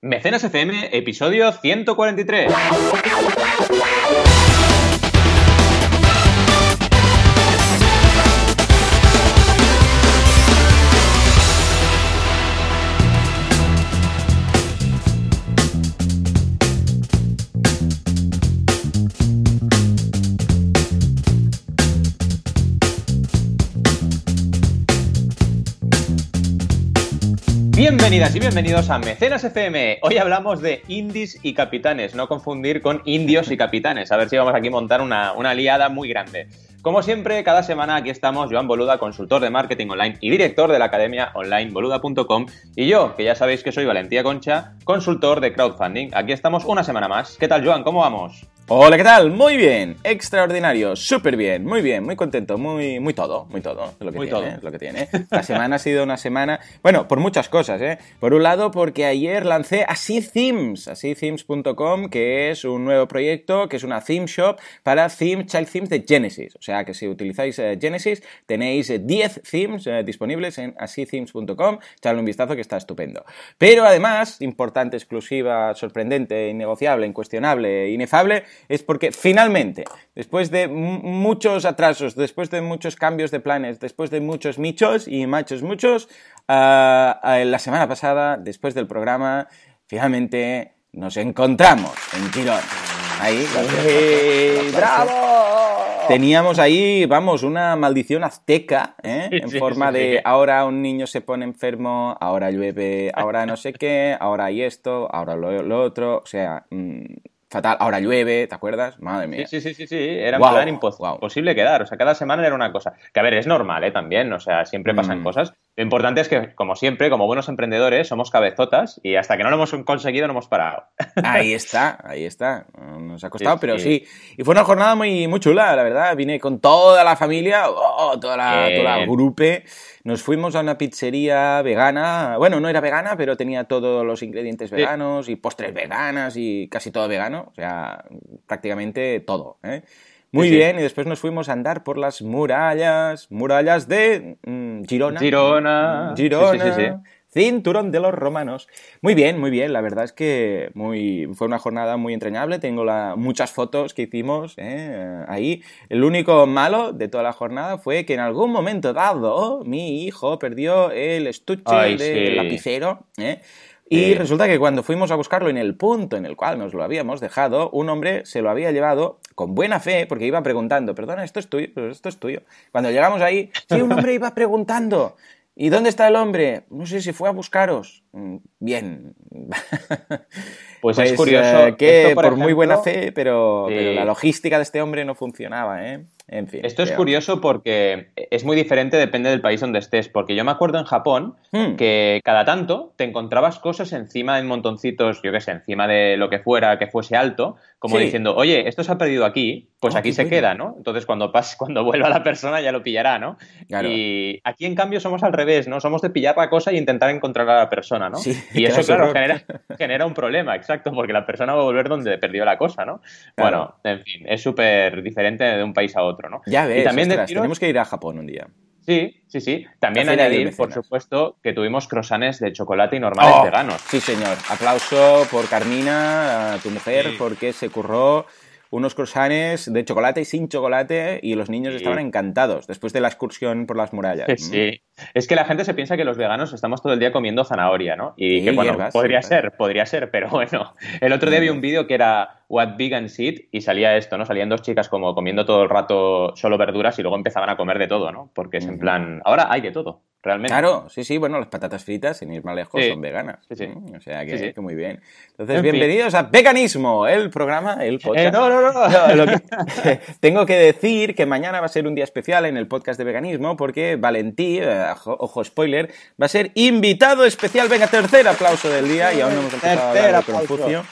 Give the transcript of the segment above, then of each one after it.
Mecenas FM, episodio 143. Bienvenidas y bienvenidos a Mecenas FM. Hoy hablamos de indies y capitanes, no confundir con indios y capitanes. A ver si vamos aquí a montar una, una liada muy grande. Como siempre, cada semana aquí estamos Joan Boluda, consultor de marketing online y director de la academia online boluda.com y yo, que ya sabéis que soy Valentía Concha, consultor de crowdfunding. Aquí estamos una semana más. ¿Qué tal, Joan? ¿Cómo vamos? Hola, ¿qué tal? Muy bien, extraordinario, súper bien, muy bien, muy contento, muy, muy todo, muy todo, es lo que Muy tiene, todo. es lo que tiene. La semana ha sido una semana, bueno, por muchas cosas, ¿eh? Por un lado, porque ayer lancé Así Themes, asíthemes.com, que es un nuevo proyecto, que es una theme shop para theme, child themes de Genesis. O sea, que si utilizáis eh, Genesis, tenéis eh, 10 themes eh, disponibles en asíthemes.com, echadle un vistazo que está estupendo. Pero además, importante, exclusiva, sorprendente, innegociable, incuestionable, inefable, es porque finalmente, después de muchos atrasos, después de muchos cambios de planes, después de muchos michos y machos muchos, ah, ah, la semana pasada, después del programa, finalmente nos encontramos en Girón. Ahí, ¡Eh, ¡Bravo! Teníamos ahí, vamos, una maldición azteca, ¿eh? En Sí, forma sí, de ahora un niño se pone enfermo, ahora llueve, ahora no sé qué, ahora hay esto, ahora lo, lo otro, o sea, mm, fatal, ahora llueve, ¿te acuerdas? Madre mía. Sí, sí, sí, sí, era en Guau, plan impos- guau. imposible quedar. O sea, cada semana era una cosa. Que a ver, es normal, ¿eh? También, o sea, siempre pasan Mm. cosas. Lo importante es que, como siempre, como buenos emprendedores, somos cabezotas y hasta que no lo hemos conseguido no hemos parado. Ahí está, ahí está. Nos ha costado, Sí, pero sí. sí. Y fue una jornada muy, muy chula, la verdad. Vine con toda la familia, oh, toda la, Bien. toda la grupe. Nos fuimos a una pizzería vegana. Bueno, no era vegana, pero tenía todos los ingredientes veganos y postres veganas y casi todo vegano. O sea, prácticamente todo. ¿eh? Muy Sí, sí. bien, y después nos fuimos a andar por las murallas, murallas de mm, Girona. Girona. Girona. Sí, sí, sí, sí. Cinturón de los romanos. Muy bien, muy bien. La verdad es que muy, fue una jornada muy entrañable. Tengo la- muchas fotos que hicimos ¿eh? ahí. El único malo de toda la jornada fue que en algún momento dado mi hijo perdió el estuche Ay, del lapicero. ¿eh? Y Sí. resulta que cuando fuimos a buscarlo en el punto en el cual nos lo habíamos dejado, un hombre se lo había llevado con buena fe, porque iba preguntando, perdona, esto es tuyo, pero esto es tuyo. Cuando llegamos ahí, sí, un hombre iba preguntando, ¿y dónde está el hombre? No sé si fue a buscaros. "Mm, Bien. Pues es curioso, eh, que esto, por, por muy buena fe, pero, sí. pero la logística de este hombre no funcionaba, ¿eh? En fin. Esto es curioso porque es muy diferente, depende del país donde estés. Porque yo me acuerdo en Japón Hmm. que cada tanto te encontrabas cosas encima de montoncitos, yo qué sé, encima de lo que fuera, que fuese alto, como Sí. diciendo, oye, esto se ha perdido aquí, pues Oh, aquí se queda, ¿no? Entonces cuando pas cuando vuelva la persona ya lo pillará, ¿no? Claro. Y aquí en cambio somos al revés, ¿no? Somos de pillar la cosa y intentar encontrar a la persona, ¿no? Sí, y eso, claro, genera, genera un problema, exacto, porque la persona va a volver donde perdió la cosa, ¿no? Claro. Bueno, en fin, es súper diferente de un país a otro, ¿no? Ya ves, y también ostras, deciros- tenemos que ir a Japón un día. Sí, sí, sí. También Café añadir, por supuesto, que tuvimos croissants de chocolate y normales Oh, veganos. Sí, señor. Aplauso por Carmina, a tu mujer, Sí. porque se curró unos croissants de chocolate y sin chocolate y los niños Sí. estaban encantados después de la excursión por las murallas. Sí. Es que la gente se piensa que los veganos estamos todo el día comiendo zanahoria, ¿no? Y que bueno, hierbas, podría ser, podría ser, pero bueno. El otro día vi un vídeo que era What Vegans Eat y salía esto, ¿no? Salían dos chicas como comiendo todo el rato solo verduras y luego empezaban a comer de todo, ¿no? Porque es en Ujú. plan, ahora hay de todo, realmente. Claro, sí, sí, bueno, las patatas fritas, sin ir más lejos, Sí. son veganas. Sí, sí. Mm, O sea que, Sí, que muy bien. Entonces, En fin. bienvenidos a Veganismo, el programa, el podcast. Eh, no, no, no. No, lo que- tengo que decir que mañana va a ser un día especial en el podcast de veganismo porque Valentí, eh, ojo, ojo, spoiler, va a ser invitado especial. Venga, tercer aplauso del día y aún no hemos empezado a Tercer hablar de aplauso. Confucio.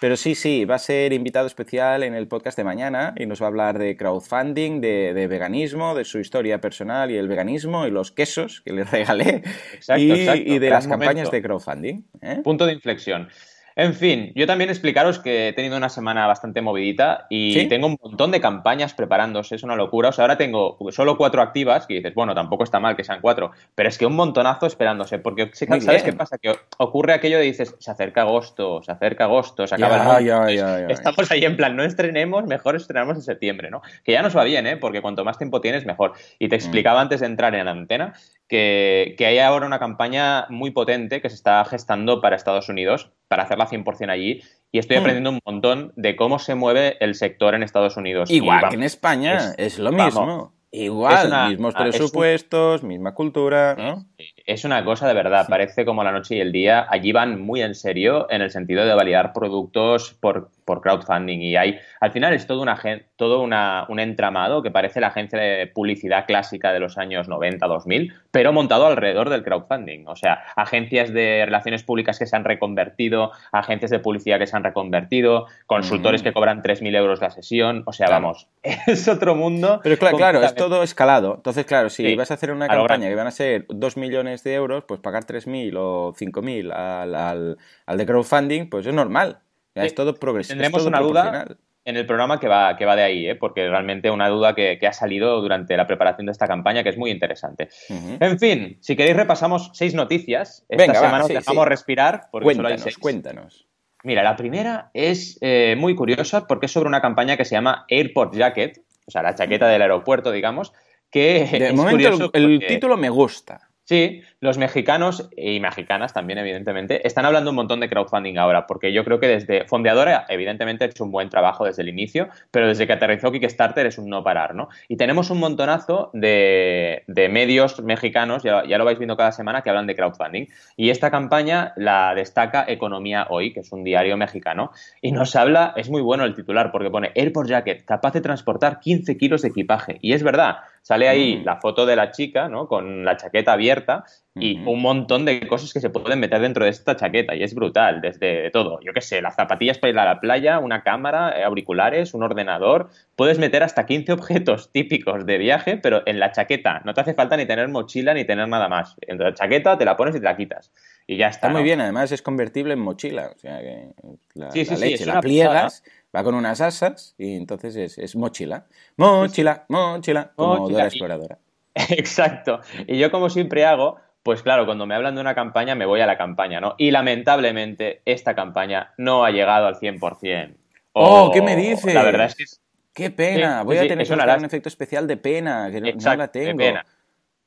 Pero sí, sí, va a ser invitado especial en el podcast de mañana y nos va a hablar de crowdfunding, de, de veganismo, de su historia personal y el veganismo y los quesos que le regalé Exacto, y, exacto. y de Gran las campañas momento. de crowdfunding. ¿eh? Punto de inflexión. En fin, yo también explicaros que he tenido una semana bastante movidita y tengo un montón de campañas preparándose, es una locura. O sea, ahora tengo solo cuatro activas, que dices, bueno, tampoco está mal que sean cuatro, pero es que un montonazo esperándose, porque ¿sabes qué pasa? Que ocurre aquello de dices, se acerca agosto, se acerca agosto, se acaba el Estamos ahí en plan, no estrenemos, mejor estrenamos en septiembre, ¿no? Que ya nos va bien, ¿eh? Porque cuanto más tiempo tienes, mejor. Y te mm. explicaba antes de entrar en la antena que, hay ahora una campaña muy potente que se está gestando para Estados Unidos, para hacerla 100% allí, y estoy hmm. aprendiendo un montón de cómo se mueve el sector en Estados Unidos. Igual que en España, es, lo mismo. Igual, mismos presupuestos, misma cultura, ¿no? Es una cosa de verdad, parece como la noche y el día. Allí van muy en serio en el sentido de validar productos por, por crowdfunding y hay, al final es todo, una, todo una, un entramado que parece la agencia de publicidad clásica de los años 90, 2000, pero montado alrededor del crowdfunding. O sea, agencias de relaciones públicas que se han reconvertido, agencias de publicidad que se han reconvertido, consultores que cobran 3.000 euros la sesión. O sea, vamos, es otro mundo. Pero claro, claro, es todo escalado. Entonces, claro, si vas a hacer una campaña que van a ser 2 millones de euros, pues pagar 3.000 o 5.000 al, al, al de crowdfunding, pues es normal es todo progresivo. Tendremos una duda en el programa que va, que va de ahí, ¿eh? porque realmente una duda que, ha salido durante la preparación de esta campaña que es muy interesante. En fin, si queréis repasamos seis noticias. Esta semana dejamos respirar porque cuéntanos, solo hay seis. Cuéntanos. Mira, la primera es eh, muy curiosa porque es sobre una campaña que se llama Airport Jacket, o sea, la chaqueta del aeropuerto, digamos, que de momento el título me gusta. Sí, los mexicanos y mexicanas también, evidentemente, están hablando un montón de crowdfunding ahora, porque yo creo que desde Fondeadora, evidentemente, ha hecho un buen trabajo desde el inicio, pero desde que aterrizó Kickstarter es un no parar, ¿no? Y tenemos un montonazo de, medios mexicanos, ya, lo vais viendo cada semana, que hablan de crowdfunding. Y esta campaña la destaca Economía Hoy, que es un diario mexicano, y nos habla, es muy bueno el titular, porque pone Airport Jacket, capaz de transportar 15 kilos de equipaje. Y es verdad, Sale ahí mm. la foto de la chica, ¿no? Con la chaqueta abierta y un montón de cosas que se pueden meter dentro de esta chaqueta y es brutal, desde todo, yo qué sé, las zapatillas para ir a la playa, una cámara, eh, auriculares, un ordenador, puedes meter hasta 15 objetos típicos de viaje, pero en la chaqueta no te hace falta ni tener mochila ni tener nada más. En la chaqueta te la pones y te la quitas y ya está. Está muy bien, además es convertible en mochila, o sea que la, sí, sí, leche la pliegas va con unas asas y entonces es, mochila. Mochila, mochila, como la Exploradora. Exacto. Y yo como siempre hago, pues claro, cuando me hablan de una campaña me voy a la campaña, ¿no? Y lamentablemente esta campaña no ha llegado al 100%. oh, ¿qué me dices? La verdad es que Qué pena, voy a tener que un efecto especial de pena, que no, la tengo. De pena.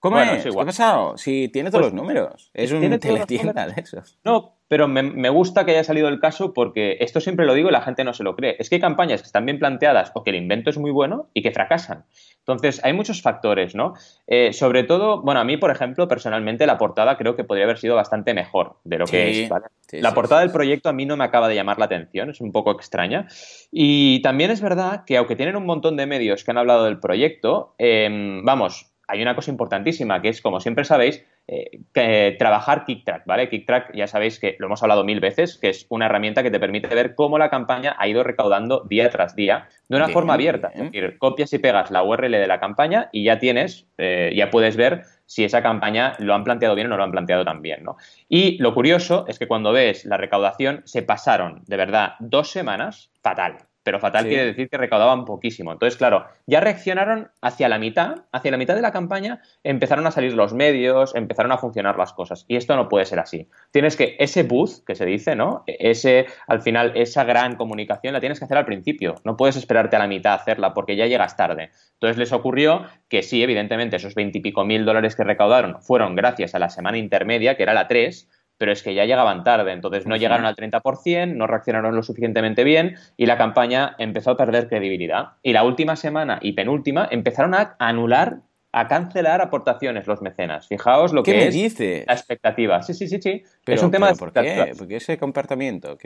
¿Cómo es? ¿Qué ha pasado? Si tiene todos pues los números. Es un teletienda de esos. No, pero me, gusta que haya salido el caso porque esto siempre lo digo y la gente no se lo cree. Es que hay campañas que están bien planteadas o que el invento es muy bueno y que fracasan. Entonces, hay muchos factores, ¿no? Eh, sobre todo, bueno, a mí, por ejemplo, personalmente la portada creo que podría haber sido bastante mejor de lo que es. la portada del proyecto a mí no me acaba de llamar la atención, es un poco extraña. Y también es verdad que aunque tienen un montón de medios que han hablado del proyecto, em, vamos, hay una cosa importantísima que es, como siempre sabéis, eh, trabajar KickTrack, ¿vale? KickTrack ya sabéis que lo hemos hablado mil veces, que es una herramienta que te permite ver cómo la campaña ha ido recaudando día tras día de una forma abierta. Es decir, copias y pegas la URL de la campaña y ya tienes, eh, ya puedes ver si esa campaña lo han planteado bien o no lo han planteado tan bien, ¿no? Y lo curioso es que cuando ves la recaudación se pasaron, de verdad, dos semanas fatal pero fatal quiere decir que recaudaban poquísimo. Entonces, claro, ya reaccionaron hacia la mitad, hacia la mitad de la campaña empezaron a salir los medios, empezaron a funcionar las cosas. Y esto no puede ser así. Tienes que, ese boost que se dice, ¿no? Ese, al final, esa gran comunicación la tienes que hacer al principio. No puedes esperarte a la mitad a hacerla porque ya llegas tarde. Entonces les ocurrió que sí, evidentemente, esos veintipico mil dólares que recaudaron fueron gracias a la semana intermedia, que era la 3, pero es que ya llegaban tarde, entonces no llegaron al 30%, no reaccionaron lo suficientemente bien y la campaña empezó a perder credibilidad. Y la última semana y penúltima empezaron a anular a cancelar aportaciones los mecenas. Fijaos lo que es dice? la expectativa. Sí, sí, sí, sí. Pero, es un tema ¿por qué? ¿Por qué ese comportamiento?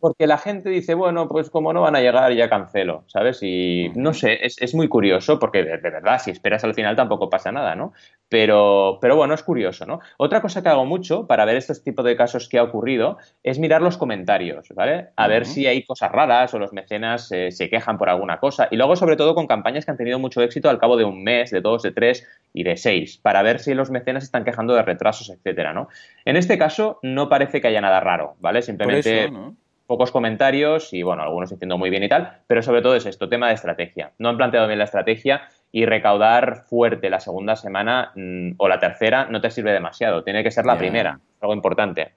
Porque la gente dice, bueno, pues como no van a llegar, ya cancelo, ¿sabes? Y no sé, es, muy curioso porque de, verdad, si esperas al final tampoco pasa nada, ¿no? Pero, pero bueno, es curioso, ¿no? Otra cosa que hago mucho para ver estos tipos de casos que ha ocurrido es mirar los comentarios, ¿vale? A ver si hay cosas raras o los mecenas eh, se quejan por alguna cosa. Y luego, sobre todo, con campañas que han tenido mucho éxito al cabo de un mes, de dos, de tres y de seis, para ver si los mecenas están quejando de retrasos, etcétera, ¿no? En este caso, no parece que haya nada raro, ¿vale? Simplemente pocos comentarios y, bueno, algunos diciendo muy bien y tal, pero sobre todo es esto, tema de estrategia. No han planteado bien la estrategia y recaudar fuerte la segunda semana mm, o la tercera no te sirve demasiado. Tiene que ser la primera, algo importante.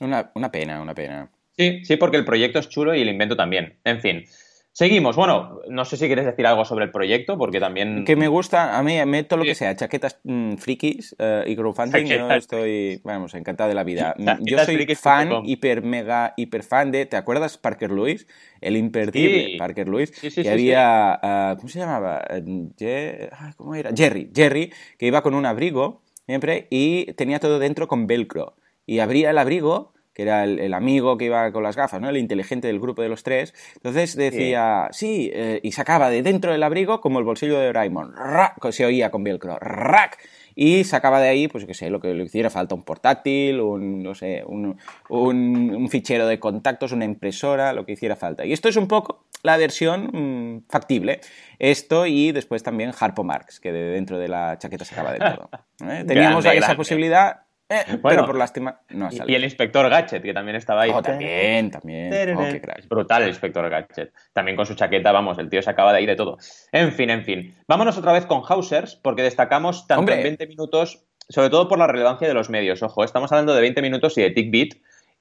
Una, una pena, una pena. Sí, sí, porque el proyecto es chulo y el invento también. En fin. Seguimos. Bueno, no sé si quieres decir algo sobre el proyecto, porque también. Que me gusta, a mí, me todo lo que sea, chaquetas mm, frikis eh, y crowdfunding, yo estoy, vamos, encantado de la vida. Yo soy fan, hiper, mega, hiper fan de. ¿Te acuerdas Parker Lewis? El imperdible Parker Lewis. que había. Ah, ¿Cómo se llamaba? ¿Cómo era? Jerry. Jerry, que iba con un abrigo siempre y tenía todo dentro con velcro. Y abría el abrigo que era el, amigo que iba con las gafas, ¿no? El inteligente del grupo de los tres. Entonces decía, sí, eh, y sacaba de dentro del abrigo como el bolsillo de Raymond. ¡Rack! Se oía con velcro. ¡Rack! Y sacaba de ahí, pues qué sé, lo que le hiciera falta, un portátil, un, no sé, un, un, fichero de contactos, una impresora, lo que hiciera falta. Y esto es un poco la versión mm, factible. Esto y después también Harpo Marx, que de dentro de la chaqueta sacaba de todo. ¿eh? Teníamos esa posibilidad eh, pero por lástima no ha salido. Y el inspector Gadget, que también estaba ahí. Oh, también, también. Oh, es brutal el inspector Gadget. También con su chaqueta, vamos, el tío se acaba de ahí de todo. En fin, en fin. Vámonos otra vez con Hausers, porque destacamos tanto en 20 minutos, sobre todo por la relevancia de los medios. Ojo, estamos hablando de 20 minutos y de TickBeat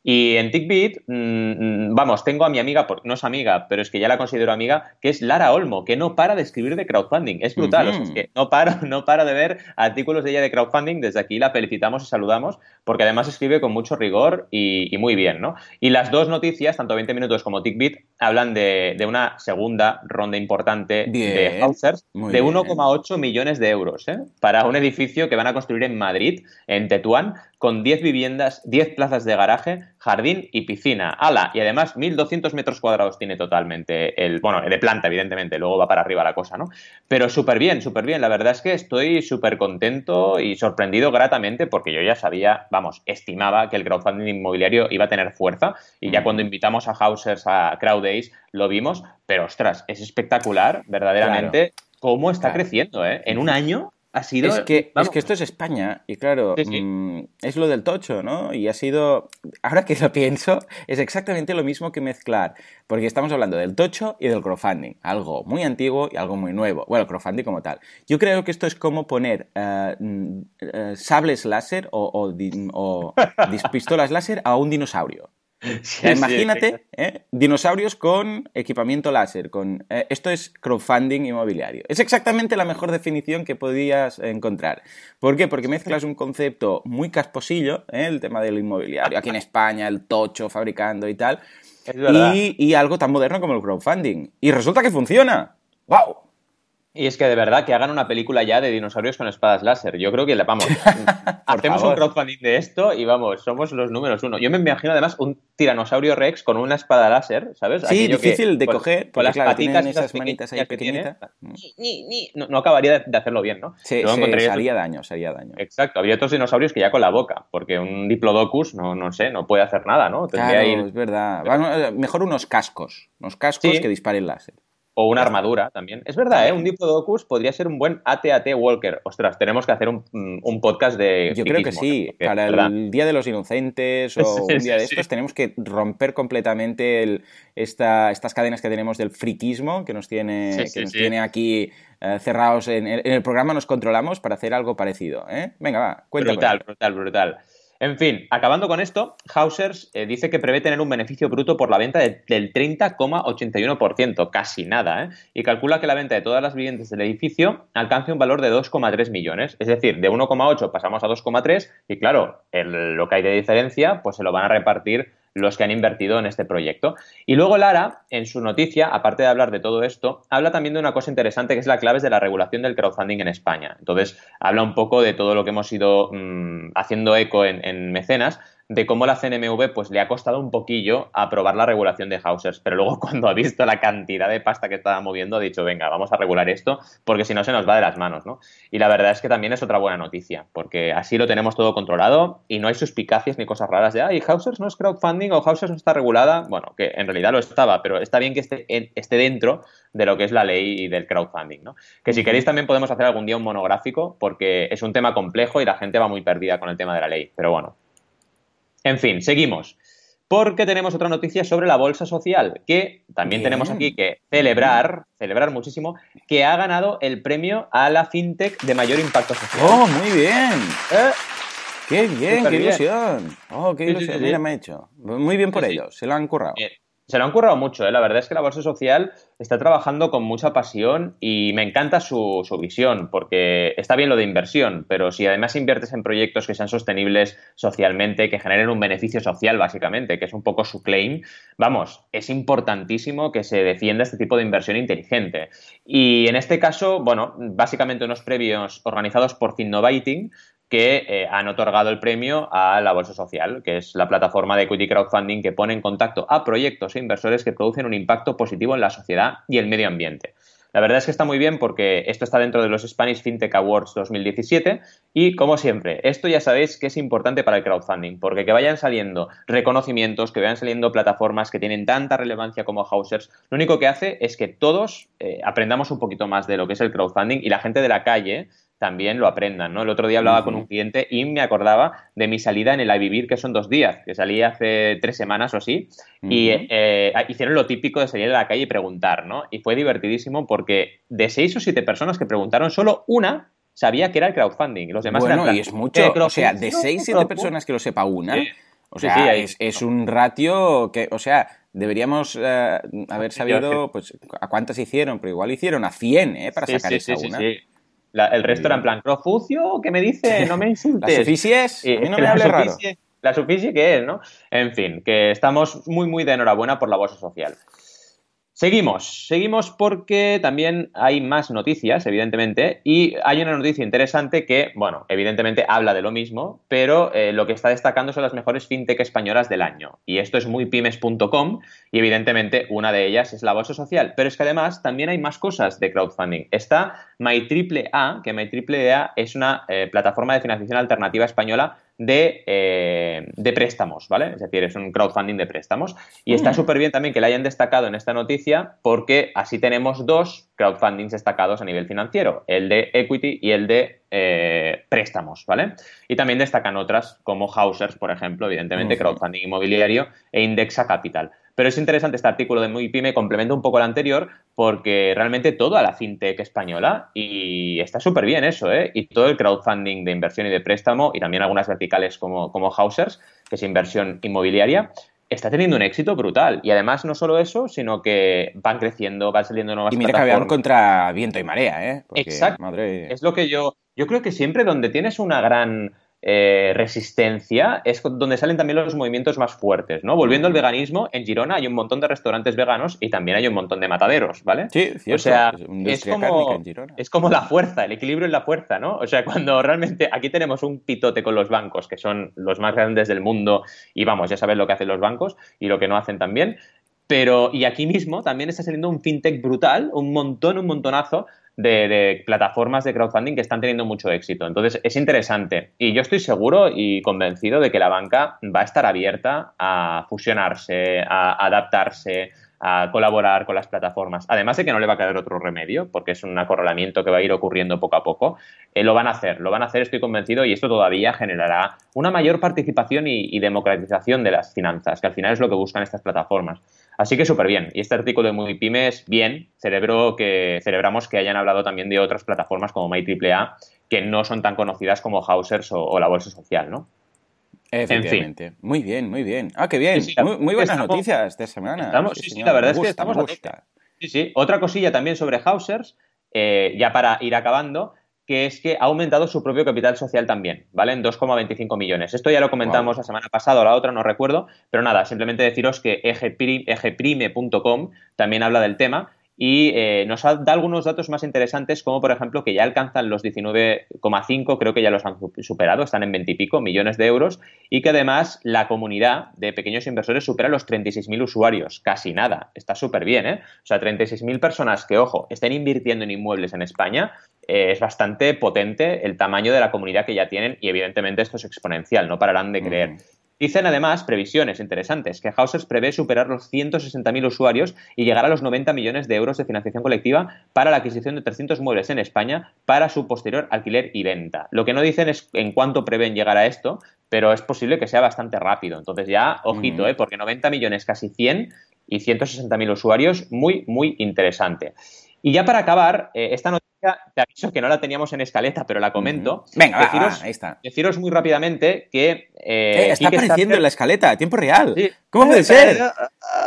y en TickBeat, mm, mm, vamos, tengo a mi amiga, no es amiga, pero es que ya la considero amiga, que es Lara Olmo, que no para de escribir de crowdfunding. Es brutal, o sea, es que no para, no para de ver artículos de ella de crowdfunding. Desde aquí la felicitamos y saludamos, porque además escribe con mucho rigor y, muy bien, ¿no? Y las dos noticias, tanto 20 minutos como TickBeat, hablan de, una segunda ronda importante de Hausers de 1,8 millones de euros, ¿eh? Para un edificio que van a construir en Madrid, en Tetuán, con 10 viviendas, 10 plazas de garaje, jardín y piscina. ¡Hala! Y además 1.200 metros cuadrados tiene totalmente el... Bueno, de planta, evidentemente, luego va para arriba la cosa, ¿no? Pero súper bien, súper bien. La verdad es que estoy súper contento y sorprendido gratamente porque yo ya sabía, vamos, estimaba que el crowdfunding inmobiliario iba a tener fuerza y ya cuando invitamos a Hausers a Crowd Days lo vimos, pero ostras, es espectacular, verdaderamente. cómo está creciendo, ¿eh? En un año es que, es que esto es España, y claro, mm, es lo del tocho, ¿no? Y ha sido. Ahora que lo pienso, es exactamente lo mismo que mezclar. Porque estamos hablando del tocho y del crowdfunding. Algo muy antiguo y algo muy nuevo. Bueno, el crowdfunding como tal. Yo creo que esto es como poner eh, mm, eh, sables láser o, o, o pistolas láser a un dinosaurio imagínate, ¿eh? dinosaurios con equipamiento láser. Con, eh, esto es crowdfunding inmobiliario. Es exactamente la mejor definición que podías encontrar. ¿Por qué? Porque mezclas un concepto muy casposillo, ¿eh? el tema del inmobiliario, aquí en España, el tocho fabricando y tal, y, y algo tan moderno como el crowdfunding. Y resulta que funciona. ¡Wow! Y es que de verdad que hagan una película ya de dinosaurios con espadas láser. Yo creo que, vamos, hacemos un crowdfunding de esto y vamos, somos los números uno. Yo me imagino además un tiranosaurio rex con una espada láser, ¿sabes? Sí, difícil de coger. Con las patitas esas manitas ahí pequeñitas. no, acabaría de, hacerlo bien, ¿no? Sí, sí haría daño, haría daño. Exacto, habría otros dinosaurios que ya con la boca, porque un diplodocus, no, no sé, no puede hacer nada, ¿no? claro, es verdad. Eh, mejor unos cascos, unos cascos que disparen láser. O una armadura también. Es verdad, ¿eh? Un Diplodocus podría ser un buen AT-AT Walker. Ostras, tenemos que hacer un, un podcast de. Yo creo que sí. Para el Día de los Inocentes o un día de estos, tenemos que romper completamente el, esta, estas cadenas que tenemos del friquismo que nos tiene, que nos tiene aquí eh, cerrados en el, en el, programa. Nos controlamos para hacer algo parecido. ¿eh? Venga, va, cuéntame. Brutal, brutal, brutal. En fin, acabando con esto, Hausers eh, dice que prevé tener un beneficio bruto por la venta del 30,81%, casi nada, ¿eh? y calcula que la venta de todas las viviendas del edificio alcance un valor de 2,3 millones. Es decir, de 1,8 pasamos a 2,3 y claro, lo que hay de diferencia, pues se lo van a repartir los que han invertido en este proyecto. Y luego Lara, en su noticia, aparte de hablar de todo esto, habla también de una cosa interesante que es la clave de la regulación del crowdfunding en España. Entonces, habla un poco de todo lo que hemos ido mm, haciendo eco en, en Mecenas, de cómo la CNMV pues le ha costado un poquillo aprobar la regulación de Hausers, pero luego cuando ha visto la cantidad de pasta que estaba moviendo ha dicho, venga, vamos a regular esto, porque si no se nos va de las manos, ¿no? Y la verdad es que también es otra buena noticia, porque así lo tenemos todo controlado y no hay suspicacias ni cosas raras de, ay, Hausers no es crowdfunding o Hausers no está regulada, bueno, que en realidad lo estaba, pero está bien que esté, esté dentro de lo que es la ley del crowdfunding, ¿no? Que si queréis también podemos hacer algún día un monográfico, porque es un tema complejo y la gente va muy perdida con el tema de la ley, pero bueno, en fin, seguimos. porque tenemos otra noticia sobre la bolsa social, que también tenemos aquí que celebrar, celebrar muchísimo, que ha ganado el premio a la fintech de mayor impacto social. ¡Oh, muy bien! ¿Eh? ¡Qué bien, qué ilusión! ¡Oh, qué ilusión! Mira, me ha hecho. Muy bien por ellos, se lo han currado. Se lo han currado mucho, ¿eh? la verdad es que la Bolsa Social está trabajando con mucha pasión y me encanta su, visión, porque está bien lo de inversión, pero si además inviertes en proyectos que sean sostenibles socialmente, que generen un beneficio social básicamente, que es un poco su claim, vamos, es importantísimo que se defienda este tipo de inversión inteligente. Y en este caso, bueno, básicamente unos premios organizados por Finnovating que eh, han otorgado el premio a la Bolsa Social, que es la plataforma de equity crowdfunding que pone en contacto a proyectos e inversores que producen un impacto positivo en la sociedad y el medio ambiente. La verdad es que está muy bien porque esto está dentro de los Spanish FinTech Awards 2017 y, como siempre, esto ya sabéis que es importante para el crowdfunding, porque que vayan saliendo reconocimientos, que vayan saliendo plataformas que tienen tanta relevancia como Hausers, lo único que hace es que todos eh, aprendamos un poquito más de lo que es el crowdfunding y la gente de la calle también lo aprendan, ¿no? El otro día hablaba con un cliente y me acordaba de mi salida en el iVivir, que son dos días, que salí hace tres semanas o así, y eh, hicieron lo típico de salir a la calle y preguntar, ¿no? Y fue divertidísimo porque de seis o siete personas que preguntaron, solo una sabía que era el crowdfunding. Los demás bueno, y es mucho, o sea, de seis, siete personas que lo sepa una, o sea, es, un ratio que, o sea, deberíamos eh, haber sabido, pues, a cuántas hicieron, pero igual hicieron a 100, ¿eh? Para sacar esa una el resto era en plan, Crofucio, ¿qué me dice? No me insultes. ¿La suficies? A mí no me hable raro. La suficie, ¿qué es, no? En fin, que estamos muy, muy de enhorabuena por la bolsa social. Seguimos, seguimos porque también hay más noticias, evidentemente, y hay una noticia interesante que, bueno, evidentemente habla de lo mismo, pero eh, lo que está destacando son las mejores fintech españolas del año. Y esto es muy pymes.com y evidentemente una de ellas es la bolsa social. Pero es que además también hay más cosas de crowdfunding. Está MyAAA, que MyAAA es una eh, plataforma de financiación alternativa española de, eh, de, préstamos, ¿vale? Es decir, es un crowdfunding de préstamos. Y está súper bien también que la hayan destacado en esta noticia porque así tenemos dos crowdfundings destacados a nivel financiero, el de equity y el de eh, préstamos, ¿vale? Y también destacan otras como Hausers, por ejemplo, evidentemente, crowdfunding inmobiliario e Indexa Capital. Pero es interesante este artículo de Muy Pyme, complementa un poco el anterior, porque realmente toda la fintech española, y está súper bien eso, ¿eh? Y todo el crowdfunding de inversión y de préstamo, y también algunas verticales como, como Hausers, que es inversión inmobiliaria, está teniendo un éxito brutal. Y además, no solo eso, sino que van creciendo, van saliendo nuevas Y mira que van contra viento y marea, ¿eh? Exacto. Es lo que yo. Yo creo que siempre donde tienes una gran eh, resistencia es donde salen también los movimientos más fuertes, ¿no? Volviendo al veganismo, en Girona hay un montón de restaurantes veganos y también hay un montón de mataderos, ¿vale? Sí, cierto. O sea, es como, es como la fuerza, el equilibrio en la fuerza, ¿no? O sea, cuando realmente aquí tenemos un pitote con los bancos, que son los más grandes del mundo, y vamos, ya sabes lo que hacen los bancos y lo que no hacen también, pero, y aquí mismo también está saliendo un fintech brutal, un montón, un montonazo de, plataformas de crowdfunding que están teniendo mucho éxito. Entonces, es interesante. Y yo estoy seguro y convencido de que la banca va a estar abierta a fusionarse, a adaptarse, a colaborar con las plataformas. Además de que no le va a quedar otro remedio, porque es un acorralamiento que va a ir ocurriendo poco a poco, eh, lo van a hacer, lo van a hacer, estoy convencido, y esto todavía generará una mayor participación y, democratización de las finanzas, que al final es lo que buscan estas plataformas. Así que súper bien. Y este artículo de Muy Pymes, bien, celebro que, celebramos que hayan hablado también de otras plataformas como MyAAA, que no son tan conocidas como Hausers o, la Bolsa Social, ¿no? Efectivamente. Muy bien, muy bien. Ah, qué bien. muy, buenas noticias esta semana. sí, sí, la verdad es que estamos Sí, sí. Otra cosilla también sobre Hausers, eh, ya para ir acabando, que es que ha aumentado su propio capital social también, ¿vale? En 2,25 millones. Esto ya lo comentamos la semana pasada o la otra, no recuerdo, pero nada, simplemente deciros que egeprime.com también habla del tema y eh, nos da algunos datos más interesantes, como por ejemplo que ya alcanzan los 19,5, creo que ya los han superado, están en 20 y pico millones de euros, y que además la comunidad de pequeños inversores supera los 36.000 usuarios, casi nada, está súper bien, ¿eh? O sea, 36.000 personas que, ojo, estén invirtiendo en inmuebles en España, eh, es bastante potente el tamaño de la comunidad que ya tienen y evidentemente esto es exponencial, no pararán de creer. Dicen además previsiones interesantes, que Hausers prevé superar los 160.000 usuarios y llegar a los 90 millones de euros de financiación colectiva para la adquisición de 300 muebles en España para su posterior alquiler y venta. Lo que no dicen es en cuánto prevén llegar a esto, pero es posible que sea bastante rápido. Entonces ya, ojito, ¿eh? porque 90 millones, casi 100 y 160.000 usuarios, muy, muy interesante. Y ya para acabar, eh, esta noticia te aviso que no la teníamos en escaleta, pero la comento. Venga, deciros, ahí está. Deciros muy rápidamente que... Eh, está apareciendo en la escaleta, a tiempo real. ¿Cómo puede ser?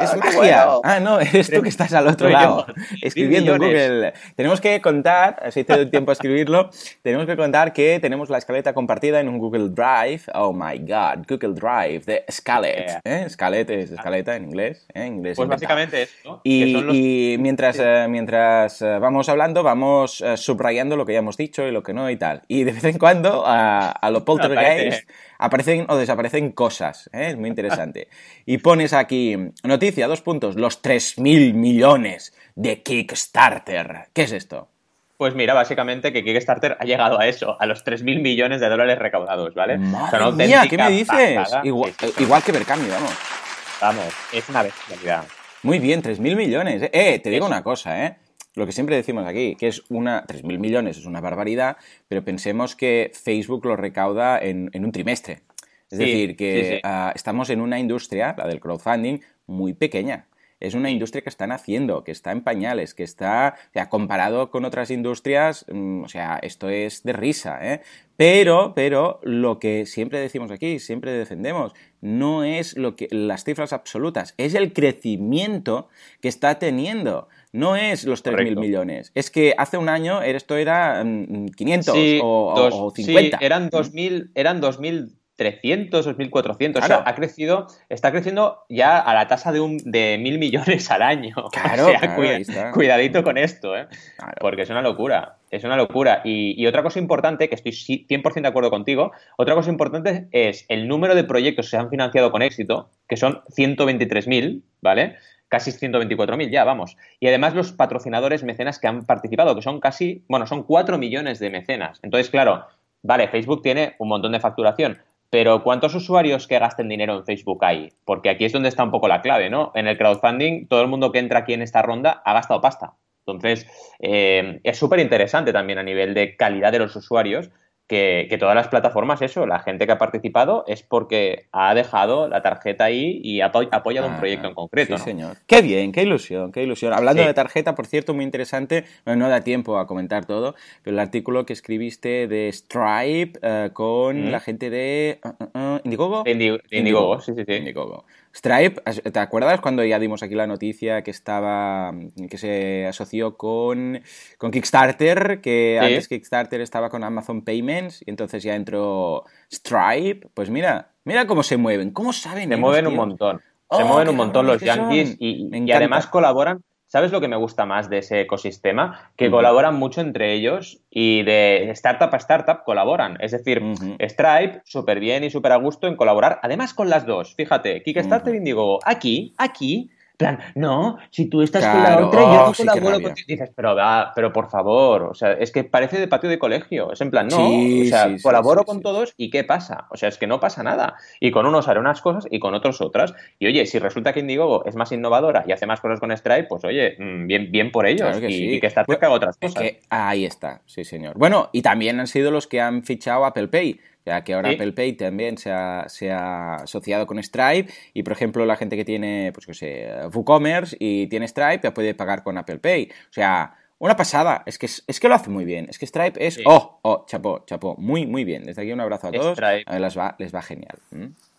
es magia. Ah, no, eres tú que estás al otro lado, escribiendo en Google. Tenemos que contar, así te tiempo a escribirlo, tenemos que contar que tenemos la escaleta compartida en un Google Drive. Oh my God, Google Drive de Scarlett. ¿eh? Scarlett es escaleta en inglés. ¿eh? inglés pues básicamente esto. Y, mientras, eh, mientras eh, vamos hablando, vamos subrayando lo que ya hemos dicho y lo que no y tal. Y de vez en cuando a, a lo poltergeist aparecen o desaparecen cosas. ¿eh? Es muy interesante. Y pones aquí, noticia, dos puntos, los 3.000 millones de Kickstarter. ¿Qué es esto? Pues mira, básicamente que Kickstarter ha llegado a eso, a los 3.000 millones de dólares recaudados, ¿vale? Madre mía, ¿qué me dices? Igual, igual, que Berkami, vamos. Vamos, es una bestialidad. Muy bien, 3.000 millones. Eh, te digo una cosa, ¿eh? Lo que siempre decimos aquí, que es una 3.000 millones, es una barbaridad, pero pensemos que Facebook lo recauda en, un trimestre. Es decir, que ah, estamos en una industria, la del crowdfunding, muy pequeña. Es una industria que están haciendo, que está en pañales, que está, o sea, comparado con otras industrias, mm, o sea, esto es de risa, ¿eh? Pero, pero, lo que siempre decimos aquí, siempre defendemos, no es lo que, las cifras absolutas, es el crecimiento que está teniendo no es los 3.000 millones. Es que hace un año esto era 500 mm, o, 50. Sí, eran 2.000, eran 2.300, 2.400. O sea, ha crecido, está creciendo ya a la tasa de, un, de mil millones al año. Claro, cuidadito con esto, ¿eh? Porque es una locura. Es una locura. Y, y, otra cosa importante, que estoy 100% de acuerdo contigo, otra cosa importante es el número de proyectos que se han financiado con éxito, que son 123.000, ¿vale? Casi 124.000 ya, vamos. Y además los patrocinadores mecenas que han participado, que son casi, bueno, son 4 millones de mecenas. Entonces, claro, vale, Facebook tiene un montón de facturación, pero ¿cuántos usuarios que gasten dinero en Facebook hay? Porque aquí es donde está un poco la clave, ¿no? En el crowdfunding, todo el mundo que entra aquí en esta ronda ha gastado pasta. Entonces, eh, es súper interesante también a nivel de calidad de los usuarios que, todas las plataformas, eso, la gente que ha participado es porque ha dejado la tarjeta ahí y ha apoyado un ah, proyecto en concreto. Sí, señor. Qué bien, qué ilusión, qué ilusión. Hablando de tarjeta, por cierto, muy interesante, no da tiempo a comentar todo, pero el artículo que escribiste de Stripe eh, con la gente de uh, uh, Indiegogo. Indiegogo, sí, sí, sí. Indiegogo. Stripe, ¿te acuerdas cuando ya dimos aquí la noticia que estaba que se asoció con, con Kickstarter, que antes Kickstarter estaba con Amazon Payments y entonces ya entró Stripe? Pues mira, mira cómo se mueven, cómo saben. Se mueven un montón. Se oh, mueven un montón los yankees y, además colaboran ¿Sabes lo que me gusta más de ese ecosistema? Que colaboran mucho entre ellos y de startup a startup colaboran. Es decir, Stripe, súper bien y súper a gusto en colaborar, además con las dos. Fíjate, Kickstarter uh Indigo, aquí, aquí, plan, no, si tú estás con la otra, yo no colaboro contigo. Dices, pero, pero por favor, o sea, es que parece de patio de colegio. Es en plan, no, o sea, colaboro con todos y ¿qué pasa? O sea, es que no pasa nada. Y con unos haré unas cosas y con otros otras. Y oye, si resulta que Indiegogo es más innovadora y hace más cosas con Stripe, pues oye, mm, bien, bien por ellos. y, que Startup haga otras cosas. ahí está, sí, señor. Bueno, y también han sido los que han fichado Apple Pay ya que ahora Apple Pay también se ha, asociado con Stripe y, por ejemplo, la gente que tiene, pues que sé, WooCommerce y tiene Stripe ya puede pagar con Apple Pay. O sea, una pasada, es que, es que lo hace muy bien. Es que Stripe es, oh, oh, chapó, chapó, muy, muy bien. Desde aquí un abrazo a todos. les va, les va genial.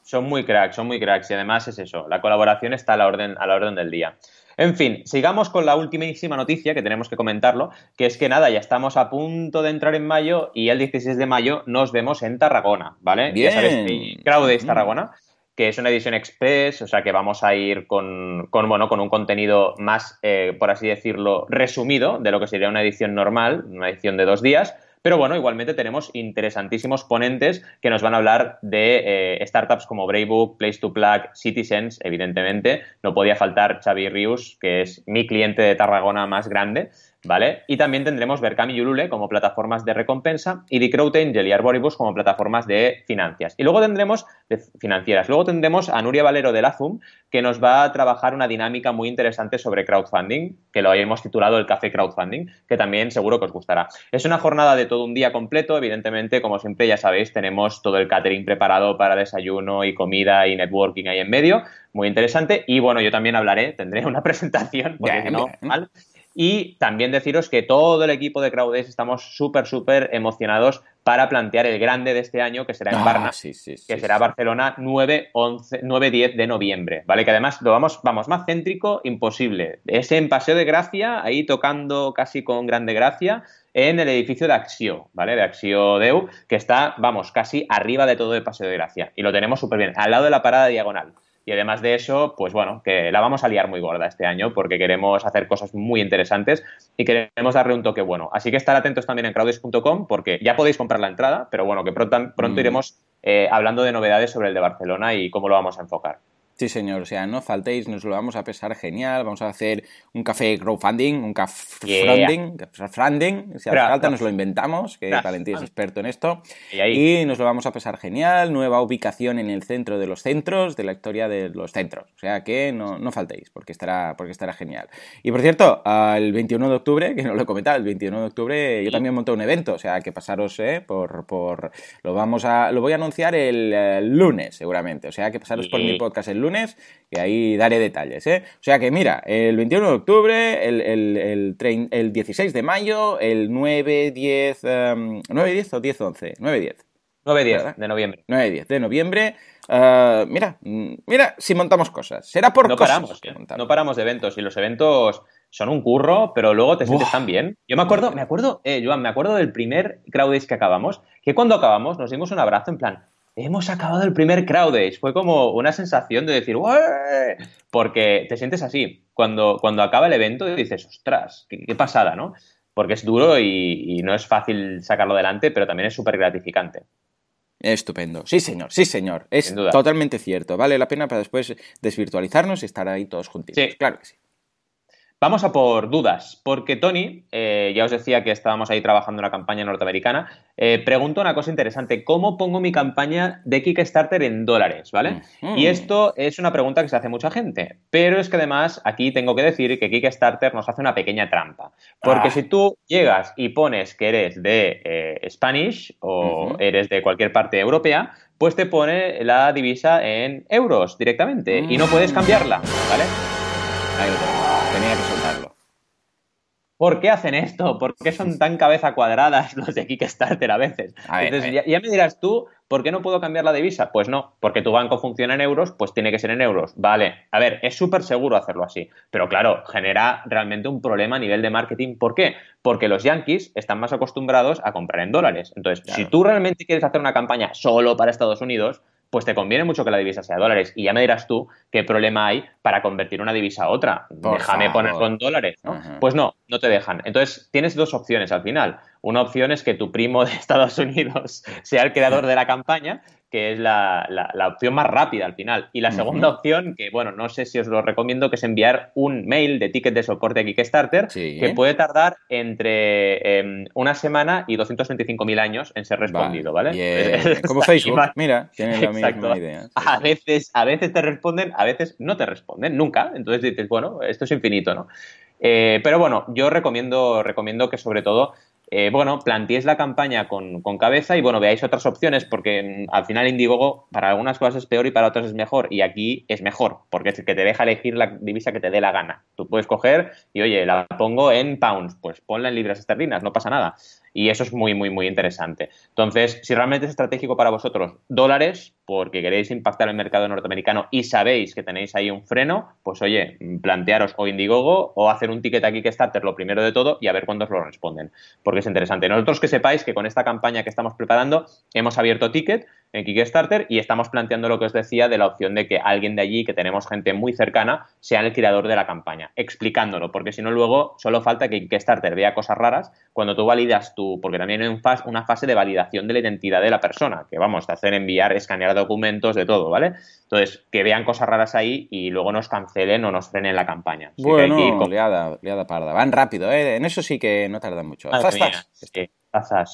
Son muy cracks, son muy cracks y además es eso, la colaboración está a la orden, a la orden del día. En fin, sigamos con la ultimísima noticia que tenemos que comentarlo, que es que nada, ya estamos a punto de entrar en mayo y el 16 de mayo nos vemos en Tarragona, ¿vale? Bien. Ya sabes, Crowdays Tarragona que es una edición express, o sea que vamos a ir con, bueno, con un contenido más, eh, por así decirlo, resumido de lo que sería una edición normal, una edición de dos días, pero bueno, igualmente tenemos interesantísimos ponentes que nos van a hablar de eh, startups como Braybook, Place to Plug, Citizens, evidentemente. No podía faltar Xavi Rius, que es mi cliente de Tarragona más grande. ¿Vale? Y también tendremos Berkami y Ulule como plataformas de recompensa y The Angel y Arboribus como plataformas de financias. Y luego tendremos, de financieras, luego tendremos a Nuria Valero de Lazum, que nos va a trabajar una dinámica muy interesante sobre crowdfunding, que lo hemos titulado el Café Crowdfunding, que también seguro que os gustará. Es una jornada de todo un día completo, evidentemente, como siempre ya sabéis, tenemos todo el catering preparado para desayuno y comida y networking ahí en medio, muy interesante. Y bueno, yo también hablaré, tendré una presentación, porque si no, mal. Y también deciros que todo el equipo de CrowdAce estamos súper, súper emocionados para plantear el grande de este año, que será en Barna, ah, que será Barcelona 9, 11, 9, 10 de noviembre, ¿vale? Que además lo vamos, vamos, más céntrico imposible. Es en Paseo de Gracia, ahí tocando casi con Grande Gracia, en el edificio de Axio, ¿vale? De Axio Deu, que está, vamos, casi arriba de todo el Paseo de Gracia. Y lo tenemos súper bien, al lado de la parada diagonal. Y además de eso, pues bueno, que la vamos a liar muy gorda este año porque queremos hacer cosas muy interesantes y queremos darle un toque bueno. Así que estar atentos también en crowdis.com porque ya podéis comprar la entrada, pero bueno, que pronto, pronto mm. iremos eh, hablando de novedades sobre el de Barcelona y cómo lo vamos a enfocar. Sí, señor. O sea, no faltéis, nos lo vamos a pesar genial. Vamos a hacer un café crowdfunding, un café funding. Si hace falta, nos lo inventamos, que Valentín es experto en esto. Y, nos lo vamos a pesar genial. Nueva ubicación en el centro de los centros, de la historia de los centros. O sea que no, no faltéis, porque estará, porque estará genial. Y por cierto, el 21 de octubre, que no lo he comentado, el 21 de octubre yo también monté un evento. O sea que pasaros eh, por, por. Lo vamos a. Lo voy a anunciar el, el lunes, seguramente. O sea que pasaros por mi podcast el lunes lunes, y ahí daré detalles. ¿eh? O sea que mira, el 21 de octubre, el, el, el, 16 de mayo, el 9, 10, 9, 10 o 10, 11, 9, 10. 9, 10 de noviembre. 9, 10 de noviembre. Uh, mira, mira si montamos cosas. Será por no Paramos, no paramos de eventos y los eventos son un curro, pero luego te sientes tan bien. Yo me acuerdo, me acuerdo, eh, Joan, me acuerdo del primer Crowdays que acabamos, que cuando acabamos nos dimos un abrazo en plan, hemos acabado el primer CrowdAce. Fue como una sensación de decir, ¡Ué! porque te sientes así. Cuando, cuando acaba el evento dices, ostras, qué, pasada, ¿no? Porque es duro y, no es fácil sacarlo adelante, pero también es súper gratificante. Estupendo. Sí, señor, sí, señor. Es totalmente cierto. Vale la pena para después desvirtualizarnos y estar ahí todos juntitos. Sí. Claro que sí. Vamos a por dudas, porque Tony, eh, ya os decía que estábamos ahí trabajando en una campaña norteamericana, eh, pregunta una cosa interesante, ¿cómo pongo mi campaña de Kickstarter en dólares? ¿Vale? Y esto es una pregunta que se hace mucha gente, pero es que además aquí tengo que decir que Kickstarter nos hace una pequeña trampa, porque ah. si tú llegas y pones que eres de eh, Spanish o eres de cualquier parte europea, pues te pone la divisa en euros directamente y no puedes cambiarla, ¿vale? Ahí lo tengo. Tenía que. ¿Por qué hacen esto? ¿Por qué son tan cabeza cuadradas los de Kickstarter a veces? Entonces, ya, me dirás tú, ¿por qué no puedo cambiar la divisa? Pues no, porque tu banco funciona en euros, pues tiene que ser en euros. Vale, a ver, es súper seguro hacerlo así, pero claro, genera realmente un problema a nivel de marketing. ¿Por qué? Porque los yankees están más acostumbrados a comprar en dólares. Entonces, si tú realmente quieres hacer una campaña solo para Estados Unidos, pues te conviene mucho que la divisa sea dólares. Y ya me dirás tú qué problema hay para convertir una divisa a otra. Déjame ponerlo en dólares, ¿no? Pues no, no te dejan. Entonces, tienes dos opciones al final. Una opción es que tu primo de Estados Unidos sea el creador de la campaña que es la, la, opción más rápida al final. Y la segunda opción, que bueno, no sé si os lo recomiendo, que es enviar un mail de ticket de soporte a Kickstarter, que puede tardar entre em, una semana y 225.000 años en ser respondido, ¿vale? Como Facebook, mira, tiene la misma idea. A, veces, a veces te responden, a veces no te responden, nunca. Entonces dices, bueno, esto es infinito, ¿no? Eh, pero bueno, yo recomiendo, recomiendo que sobre todo eh, bueno, planteéis la campaña con, cabeza y bueno, veáis otras opciones porque mm, al final Indiegogo para algunas cosas es peor y para otras es mejor y aquí es mejor porque es el que te deja elegir la divisa que te dé la gana. Tú puedes coger y oye, la pongo en pounds, pues ponla en libras esterlinas, no pasa nada. Y eso es muy, muy, muy interesante. Entonces, si realmente es estratégico para vosotros dólares, porque queréis impactar el mercado norteamericano y sabéis que tenéis ahí un freno, pues oye, plantearos o Indiegogo o hacer un ticket aquí que starter lo primero de todo y a ver cuándo os lo responden, porque es interesante. Nosotros que sepáis que con esta campaña que estamos preparando hemos abierto ticket en Kickstarter y estamos planteando lo que os decía de la opción de que alguien de allí, que tenemos gente muy cercana, sea el creador de la campaña, explicándolo, porque si no luego solo falta que Kickstarter vea cosas raras cuando tú validas tú, porque también hay una fase de validación de la identidad de la persona, que vamos, te hacen enviar, escanear documentos, de todo, ¿vale? Entonces, que vean cosas raras ahí y luego nos cancelen o nos frenen la campaña. bueno, liada, parda. Van rápido, ¿eh? En eso sí que no tardan mucho.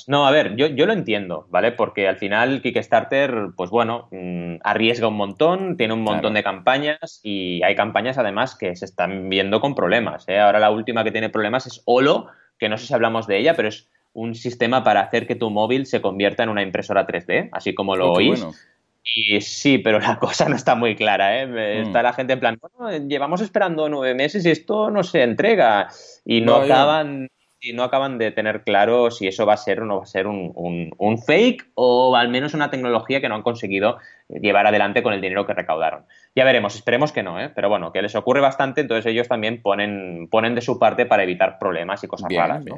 No, a ver, yo, yo lo entiendo, ¿vale? Porque al final Kickstarter, pues bueno, mm, arriesga un montón, tiene un montón de campañas y hay campañas además que se están viendo con problemas. ¿eh? Ahora la última que tiene problemas es Olo, que no sé si hablamos de ella, pero es un sistema para hacer que tu móvil se convierta en una impresora 3D, así como lo oh, oís. Y sí, pero la cosa no está muy clara, ¿eh? Mm. Está la gente en plan, bueno, llevamos esperando nueve meses y esto no se entrega. Y no, acaban y no acaban de tener claro si eso va a ser o no va a ser un, fake o al menos una tecnología que no han conseguido llevar adelante con el dinero que recaudaron. Ya veremos, esperemos que no, ¿eh? pero bueno, que les ocurre bastante, entonces ellos también ponen, ponen de su parte para evitar problemas y cosas raras. ¿no?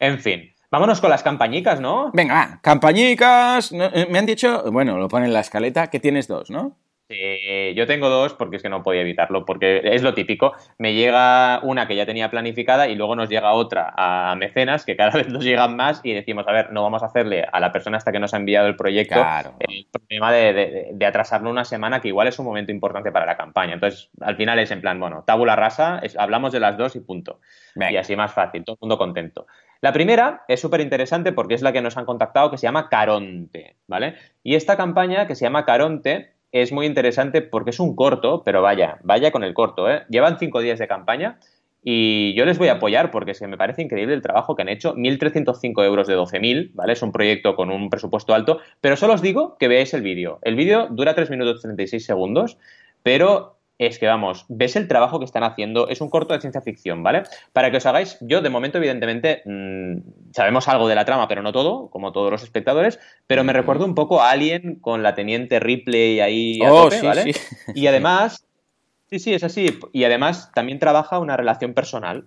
En fin. Vámonos con las campañicas, ¿no? Venga, va, campañicas. Eh, me han dicho, bueno, lo pone en la escaleta, que tienes dos, ¿no? Sí, yo tengo dos porque es que no podía evitarlo, porque es lo típico. Me llega una que ya tenía planificada y luego nos llega otra a mecenas que cada vez nos llegan más y decimos, a ver, no vamos a hacerle a la persona hasta que nos ha enviado el proyecto el problema de, atrasarlo una semana, que igual es un momento importante para la campaña. Entonces, al final es en plan, bueno, tabula rasa, hablamos de las dos y punto. Y así más fácil, todo el mundo contento. La primera es súper interesante porque es la que nos han contactado, que se llama Caronte, ¿vale? Y esta campaña que se llama Caronte es muy interesante porque es un corto, pero vaya, vaya con el corto, ¿eh? Llevan cinco días de campaña y yo les voy a apoyar porque es que me parece increíble el trabajo que han hecho. 1.305 euros de 12.000, ¿vale? Es un proyecto con un presupuesto alto, pero solo os digo que veáis el vídeo. El vídeo dura 3 minutos 36 segundos, pero es que, vamos, ves el trabajo que están haciendo, es un corto de ciencia ficción, ¿vale? Para que os hagáis, yo de momento, evidentemente, mm, sabemos algo de la trama, pero no todo, como todos los espectadores, pero me recuerdo un poco a Alien con la teniente Ripley ahí a oh, ¿vale? Y además, sí, sí, es así, y además también trabaja una relación personal,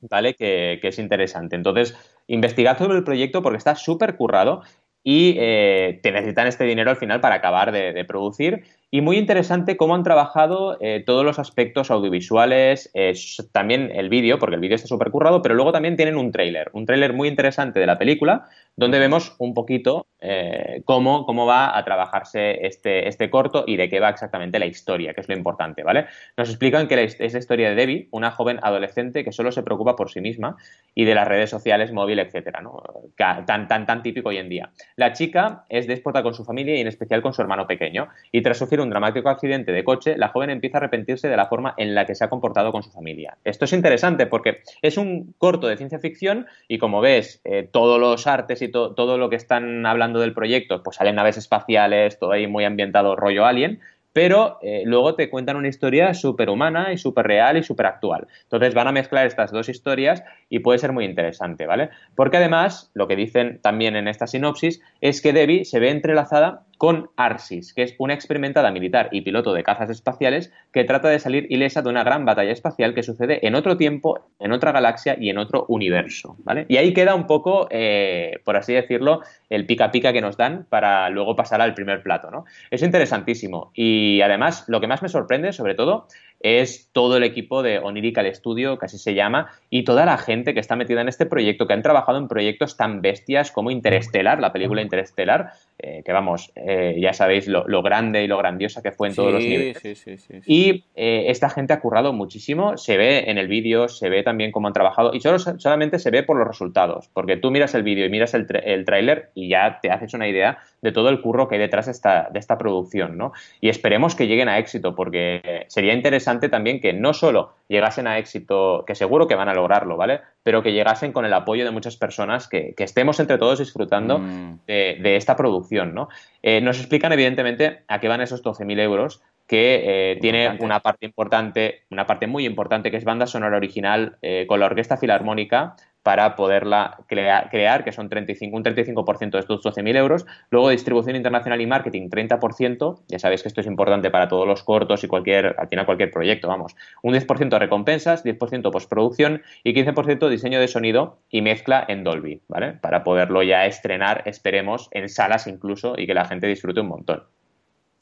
¿vale? Que, que, es interesante. Entonces, investigad sobre el proyecto porque está súper currado y eh, te necesitan este dinero al final para acabar de, producir. Y muy interesante cómo han trabajado eh, todos los aspectos audiovisuales, también el vídeo, porque el vídeo está súper currado, pero luego también tienen un tráiler, un tráiler muy interesante de la película, donde vemos un poquito eh, cómo, cómo va a trabajarse este, este corto y de qué va exactamente la historia, que es lo importante, ¿vale? Nos explican que es la historia de Debbie, una joven adolescente que solo se preocupa por sí misma y de las redes sociales, móvil, etcétera, ¿no? Tan, tan, tan típico hoy en día. La chica es déspota con su familia y en especial con su hermano pequeño, y tras sufrir un dramático accidente de coche, la joven empieza a arrepentirse de la forma en la que se ha comportado con su familia. Esto es interesante porque es un corto de ciencia ficción y como ves, eh, todos los artes y todo lo que están hablando del proyecto, pues salen naves espaciales, todo ahí muy ambientado rollo alien, pero eh, luego te cuentan una historia súper humana y súper real y súper actual. Entonces van a mezclar estas dos historias y puede ser muy interesante, ¿vale? Porque además, lo que dicen también en esta sinopsis es que Debbie se ve entrelazada con Arsis, que es una experimentada militar y piloto de cazas espaciales que trata de salir ilesa de una gran batalla espacial que sucede en otro tiempo, en otra galaxia y en otro universo. ¿vale? Y ahí queda un poco, eh, por así decirlo, el pica pica que nos dan para luego pasar al primer plato. ¿no? Es interesantísimo. Y además, lo que más me sorprende, sobre todo, es todo el equipo de Onirical Studio, que así se llama, y toda la gente que está metida en este proyecto, que han trabajado en proyectos tan bestias como Interstellar, la película Interstellar, eh, que vamos, eh, ya sabéis lo, grande y lo grandiosa que fue en todos los niveles. Sí, sí, y eh, esta gente ha currado muchísimo, se ve en el vídeo, se ve también cómo han trabajado, y solo, solamente se ve por los resultados, porque tú miras el vídeo y miras el, el tráiler y ya te haces una idea de todo el curro que hay detrás de esta, de esta producción, ¿no? Y esperemos que lleguen a éxito, porque sería interesante también que no solo llegasen a éxito, que seguro que van a lograrlo, ¿vale? Pero que llegasen con el apoyo de muchas personas, que, estemos entre todos disfrutando mm. de, esta producción, ¿no? Eh, nos explican, evidentemente, a qué van esos 12.000 euros, que eh, tiene una parte importante, una parte muy importante, que es banda sonora original eh, con la Orquesta Filarmónica para poderla crear, que son 35, un 35% de estos 12.000 euros. Luego distribución internacional y marketing, 30%. Ya sabéis que esto es importante para todos los cortos y cualquier, al final cualquier proyecto, vamos. Un 10% de recompensas, 10% postproducción y 15% diseño de sonido y mezcla en Dolby, ¿vale? Para poderlo ya estrenar, esperemos, en salas incluso y que la gente disfrute un montón.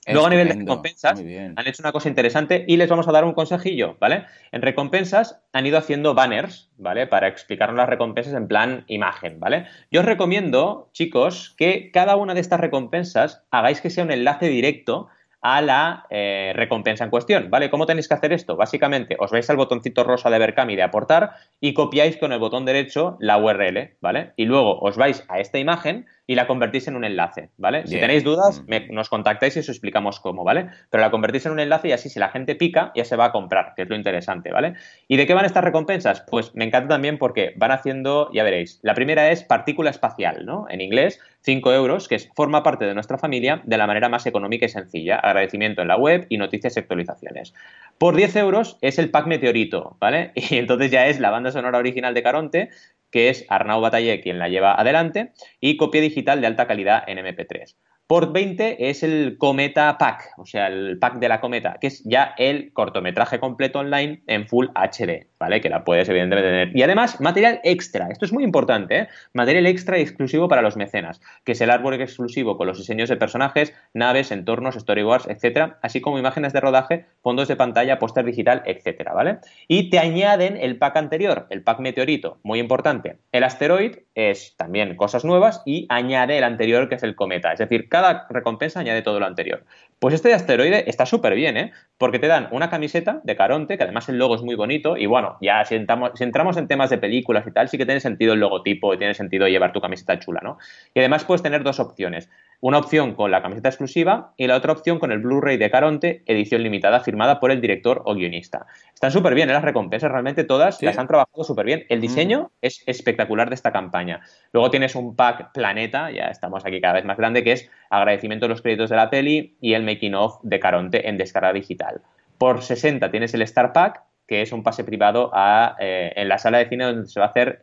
Luego a nivel de recompensas han hecho una cosa interesante y les vamos a dar un consejillo, ¿vale? En recompensas han ido haciendo banners, ¿vale? Para explicarnos las recompensas en plan imagen, ¿vale? Yo os recomiendo, chicos, que cada una de estas recompensas hagáis que sea un enlace directo a la eh, recompensa en cuestión, ¿vale? ¿Cómo tenéis que hacer esto? Básicamente, os vais al botoncito rosa de Berkami de aportar y copiáis con el botón derecho la URL, ¿vale? Y luego os vais a esta imagen y la convertís en un enlace, ¿vale? Si tenéis dudas, mm. nos contactáis y os explicamos cómo, ¿vale? Pero la convertís en un enlace y así si la gente pica ya se va a comprar, que es lo interesante, ¿vale? ¿Y de qué van estas recompensas? Pues me encanta también porque van haciendo, ya veréis, la primera es partícula espacial, ¿no? En inglés, 5 euros, que es, forma parte de nuestra familia de la manera más económica y sencilla. Agradecimiento en la web y noticias y actualizaciones. Por 10 euros es el pack Meteorito, ¿vale? Y entonces ya es la banda sonora original de Caronte, que es Arnau Batalle quien la lleva adelante, y copia digital de alta calidad en MP3. Por 20 es el Cometa Pack, o sea, el pack de la Cometa, que es ya el cortometraje completo online en Full HD, ¿vale? Que la puedes evidentemente tener. Y además, material extra, esto es muy importante, ¿eh? Material extra y exclusivo para los mecenas, que es el árbol exclusivo con los diseños de personajes, naves, entornos, storyboards, etcétera, así como imágenes de rodaje, fondos de pantalla, póster digital, etcétera, ¿vale? Y te añaden el pack anterior, el pack Meteorito, muy importante. El Asteroid es también cosas nuevas y añade el anterior que es el Cometa, es decir, cada recompensa añade todo lo anterior. Pues este de asteroide está súper bien, ¿eh? Porque te dan una camiseta de Caronte, que además el logo es muy bonito, y bueno, ya si entramos, en temas de películas y tal, sí que tiene sentido el logotipo y tiene sentido llevar tu camiseta chula, ¿no? Y además puedes tener dos opciones. Una opción con la camiseta exclusiva y la otra opción con el Blu-ray de Caronte, edición limitada, firmada por el director o guionista. Están súper bien, ¿eh? las recompensas realmente todas las han trabajado súper bien. El diseño mm. es espectacular de esta campaña. Luego tienes un pack Planeta, ya estamos aquí cada vez más grande, que es agradecimiento de los créditos de la peli y el making of de Caronte en descarga digital. Por 60 tienes el Star Pack, que es un pase privado eh, en la sala de cine donde se va a hacer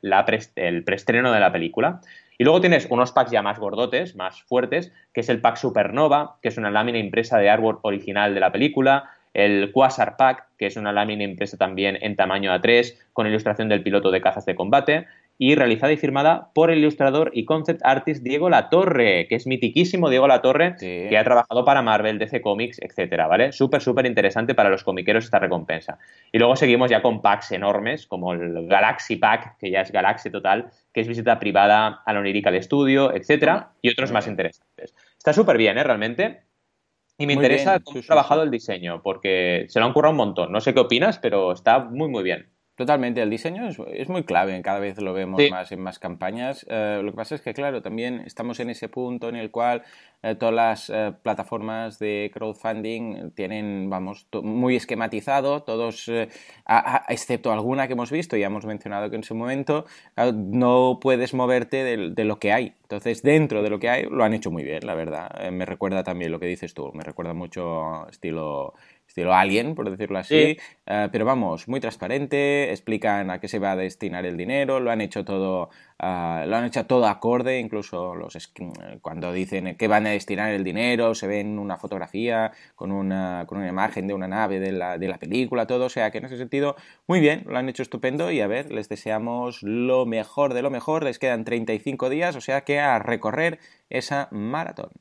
el preestreno de la película. Y luego tienes unos packs ya más gordotes, más fuertes, que es el pack Supernova, que es una lámina impresa de artwork original de la película, el Quasar Pack, que es una lámina impresa también en tamaño A3 con ilustración del piloto de cazas de combate, y realizada y firmada por el ilustrador y concept artist Diego Latorre, que es mitiquísimo Diego Latorre, que ha trabajado para Marvel, DC Comics, etcétera, ¿vale? Súper, súper interesante para los comiqueros esta recompensa. Y luego seguimos ya con packs enormes, como el Galaxy Pack, que ya es Galaxy total, que es visita privada a la Onirical Studio, etcétera, y otros más interesantes. Está súper bien, ¿eh? Realmente. Y me interesa cómo ha trabajado el diseño, porque se lo han currado un montón. No sé qué opinas, pero está muy, muy bien. Totalmente, el diseño es, muy clave, cada vez lo vemos más en más campañas. Eh, lo que pasa es que, claro, también estamos en ese punto en el cual eh, todas las eh, plataformas de crowdfunding tienen, vamos, muy esquematizado, todos, excepto alguna que hemos visto y hemos mencionado que en su momento, no puedes moverte de, de, lo que hay. Entonces, dentro de lo que hay, lo han hecho muy bien, la verdad. me recuerda también lo que dices tú, me recuerda mucho estilo estilo Alien, por decirlo así, eh, pero vamos, muy transparente, explican a qué se va a destinar el dinero, lo han hecho todo, eh, lo han hecho todo acorde, incluso los cuando dicen que van a destinar el dinero, se ven una fotografía con una, con una imagen de una nave de la, de la película, todo, o sea que en ese sentido, muy bien, lo han hecho estupendo y a ver, les deseamos lo mejor de lo mejor, les quedan 35 días, o sea que a recorrer esa maratón.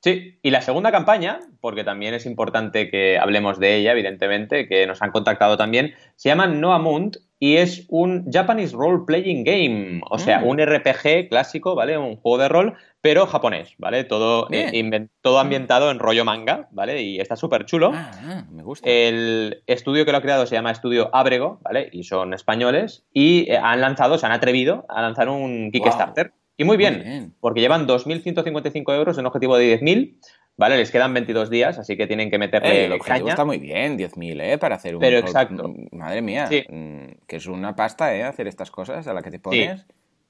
Sí, y la segunda campaña, porque también es importante que hablemos de ella, evidentemente, que nos han contactado también, se llama Noah Munt y es un Japanese Role Playing Game, o sea, mm. un RPG clásico, ¿vale? Un juego de rol, pero japonés, ¿vale? Todo, eh, todo ambientado en rollo manga, ¿vale? Y está súper chulo. Ah, ah, me gusta. El estudio que lo ha creado se llama Estudio Abrego, ¿vale? Y son españoles y eh, han lanzado, se han atrevido a lanzar un Kickstarter. Y muy bien, porque llevan 2.155 euros en objetivo de 10.000. Vale, les quedan 22 días, así que tienen que meterle eh, el objetivo está muy bien, 10.000, ¿eh? Para hacer un... Pero exacto. Madre mía, mm, que es una pasta, ¿eh? Hacer estas cosas a la que te pones.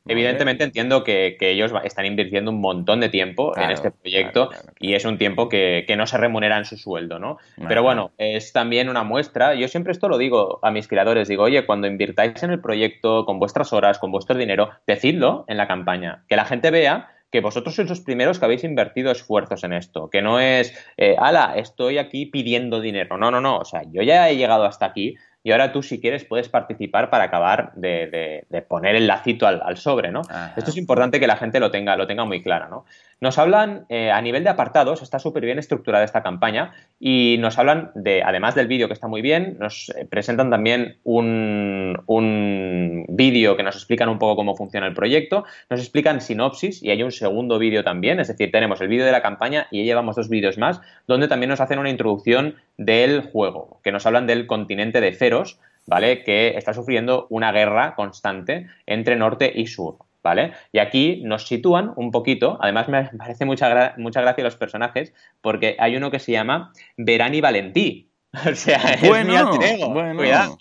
Evidentemente entiendo que, ellos están invirtiendo un montón de tiempo en este proyecto y es un tiempo que, no se remunera en su sueldo, ¿no? Pero bueno, es también una muestra. Yo siempre esto lo digo a mis creadores, digo, oye, cuando invirtáis en el proyecto con vuestras horas, con vuestro dinero, decidlo en la campaña, que la gente vea que vosotros sois los primeros que habéis invertido esfuerzos en esto, que no es, eh, ala, estoy aquí pidiendo dinero. No, no, no, o sea, yo ya he llegado hasta aquí, y ahora tú, si quieres, puedes participar para acabar de, poner el lacito al, sobre, ¿no? Esto es importante que la gente lo tenga, lo tenga muy claro, ¿no? Nos hablan, eh, a nivel de apartados, está súper bien estructurada esta campaña y nos hablan de, además del vídeo que está muy bien, nos eh, presentan también un, un vídeo que nos explican un poco cómo funciona el proyecto, nos explican sinopsis y hay un segundo vídeo también, es decir, tenemos el vídeo de la campaña y llevamos dos vídeos más, donde también nos hacen una introducción del juego, que nos hablan del continente de Ceros, ¿vale? Que está sufriendo una guerra constante entre norte y sur. ¿Vale? Y aquí nos sitúan un poquito, además me parece mucha, mucha gracia los personajes, porque hay uno que se llama Verani Valentí. O sea, es mi alter Cuidado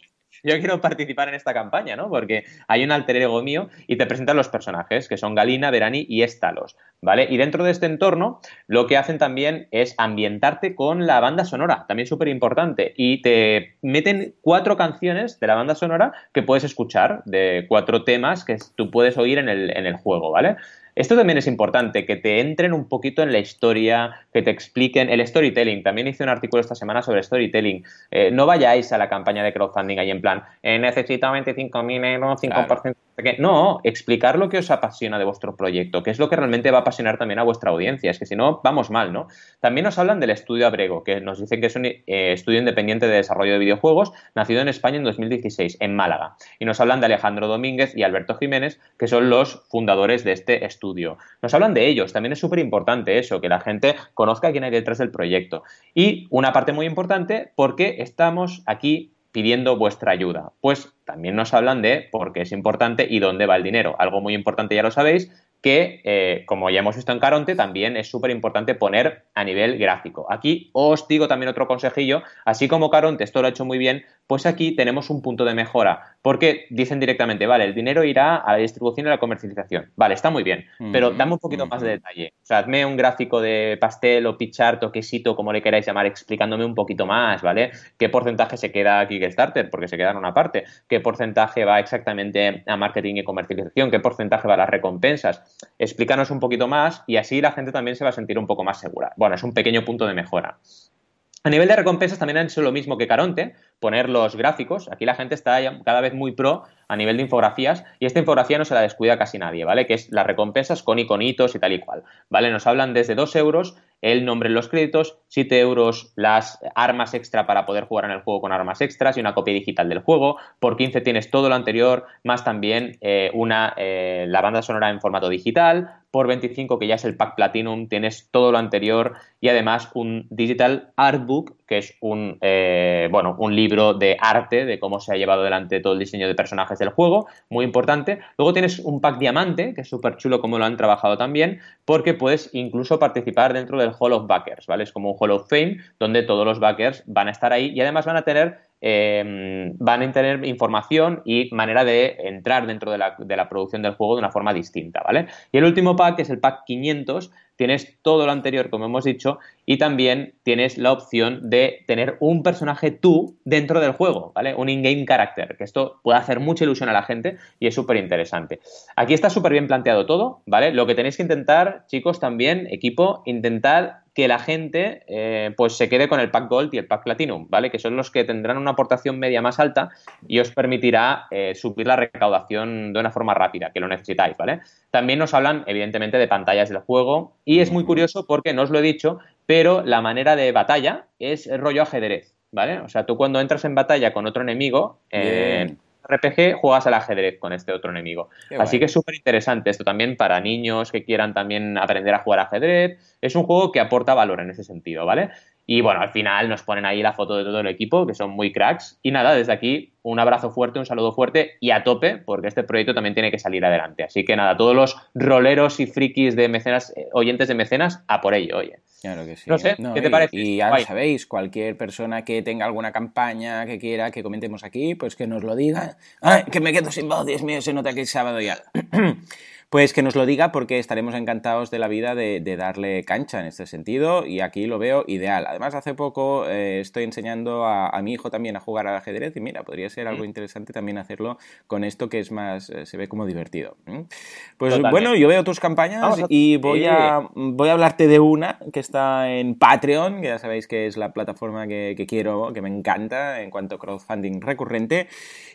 yo quiero participar en esta campaña, ¿no? Porque hay un alter ego mío y te presentan los personajes, que son Galina, Verani y Estalos, ¿vale? Y dentro de este entorno, lo que hacen también es ambientarte con la banda sonora, también súper importante, y te meten cuatro canciones de la banda sonora que puedes escuchar, de cuatro temas que tú puedes oír en el, en el juego, ¿vale? Esto también es importante, que te entren un poquito en la historia, que te expliquen el storytelling. También hice un artículo esta semana sobre storytelling. Eh, no vayáis a la campaña de crowdfunding ahí en plan, eh, necesito 25.000 euros, 5%. No, explicar lo que os apasiona de vuestro proyecto, que es lo que realmente va a apasionar también a vuestra audiencia. Es que si no, vamos mal, ¿no? También nos hablan del estudio Abrego, que nos dicen que es un eh, estudio independiente de desarrollo de videojuegos, nacido en España en 2016, en Málaga. Y nos hablan de Alejandro Domínguez y Alberto Jiménez, que son los fundadores de este estudio. Nos hablan de ellos, también es súper importante eso, que la gente conozca quién hay detrás del proyecto. Y una parte muy importante, porque estamos aquí pidiendo vuestra ayuda. Pues también nos hablan de por qué es importante y dónde va el dinero. Algo muy importante, ya lo sabéis, que, eh, como ya hemos visto en Caronte, también es súper importante poner a nivel gráfico. Aquí os digo también otro consejillo, así como Caronte esto lo ha hecho muy bien, pues aquí tenemos un punto de mejora, porque dicen directamente, vale, el dinero irá a la distribución y a la comercialización. Vale, está muy bien, pero dame un poquito más de detalle. O sea, hazme un gráfico de pastel o pichart o quesito, como le queráis llamar, explicándome un poquito más, ¿vale? ¿Qué porcentaje se queda a Kickstarter? Porque se queda en una parte. ¿Qué porcentaje va exactamente a marketing y comercialización? ¿Qué porcentaje va a las recompensas? Explícanos un poquito más y así la gente también se va a sentir un poco más segura. Bueno, es un pequeño punto de mejora. A nivel de recompensas también han hecho lo mismo que Caronte, poner los gráficos. Aquí la gente está cada vez muy pro a nivel de infografías y esta infografía no se la descuida casi nadie, ¿vale? Que es las recompensas con iconitos y tal y cual, ¿vale? Nos hablan desde 2 euros el nombre en los créditos, 7 euros las armas extra para poder jugar en el juego con armas extras y una copia digital del juego, por 15 tienes todo lo anterior, más también eh, una, eh, la banda sonora en formato digital, por 25 que ya es el pack Platinum, tienes todo lo anterior y además un Digital Artbook, que es un, eh, bueno, un libro de arte de cómo se ha llevado adelante todo el diseño de personajes del juego, muy importante. Luego tienes un pack diamante, que es súper chulo como lo han trabajado también, porque puedes incluso participar dentro del Hall of Backers, ¿vale? Es como un Hall of Fame donde todos los backers van a estar ahí y además van a tener Em, van a tener información y manera de entrar dentro de la, producción del juego de una forma distinta, ¿vale? Y el último pack, que es el pack 500, tienes todo lo anterior, como hemos dicho, y también tienes la opción de tener un personaje tú dentro del juego, ¿vale? Un in-game character, que esto puede hacer mucha ilusión a la gente y es súper interesante. Aquí está súper bien planteado todo, ¿vale? Lo que tenéis que intentar, chicos, también, equipo, intentar que la gente eh, pues se quede con el pack Gold y el pack Platinum, ¿vale? Que son los que tendrán una aportación media más alta y os permitirá eh, subir la recaudación de una forma rápida, que lo necesitáis, ¿vale? También nos hablan, evidentemente, de pantallas del juego y es muy curioso porque no os lo he dicho, pero la manera de batalla es rollo ajedrez, ¿vale? O sea, tú cuando entras en batalla con otro enemigo, eh, RPG juegas al ajedrez con este otro enemigo. Así que es súper interesante esto también para niños que quieran también aprender a jugar ajedrez. Es un juego que aporta valor en ese sentido, ¿vale? Y bueno, al final nos ponen ahí la foto de todo el equipo, que son muy cracks. Y nada, desde aquí un abrazo fuerte, un saludo fuerte y a tope, porque este proyecto también tiene que salir adelante. Así que nada, todos los roleros y frikis de mecenas, eh, oyentes de mecenas, a por ello, oye. Claro que sí. No sé, ¿qué te parece? Y ya lo sabéis, cualquier persona que tenga alguna campaña que quiera que comentemos aquí, pues que nos lo diga. ¡Ay, que me quedo sin voz! Dios mío, se nota que es sábado ya. Pues que nos lo diga porque estaremos encantados de la vida de, darle cancha en este sentido y aquí lo veo ideal. Además, hace poco eh, estoy enseñando a, mi hijo también a jugar al ajedrez y mira, podría ser algo mm. interesante también hacerlo con esto que es más, eh, se ve como divertido. Pues bueno, yo veo tus campañas y voy a, voy a hablarte de una que está en Patreon, que ya sabéis que es la plataforma que, que quiero, que me encanta en cuanto a crowdfunding recurrente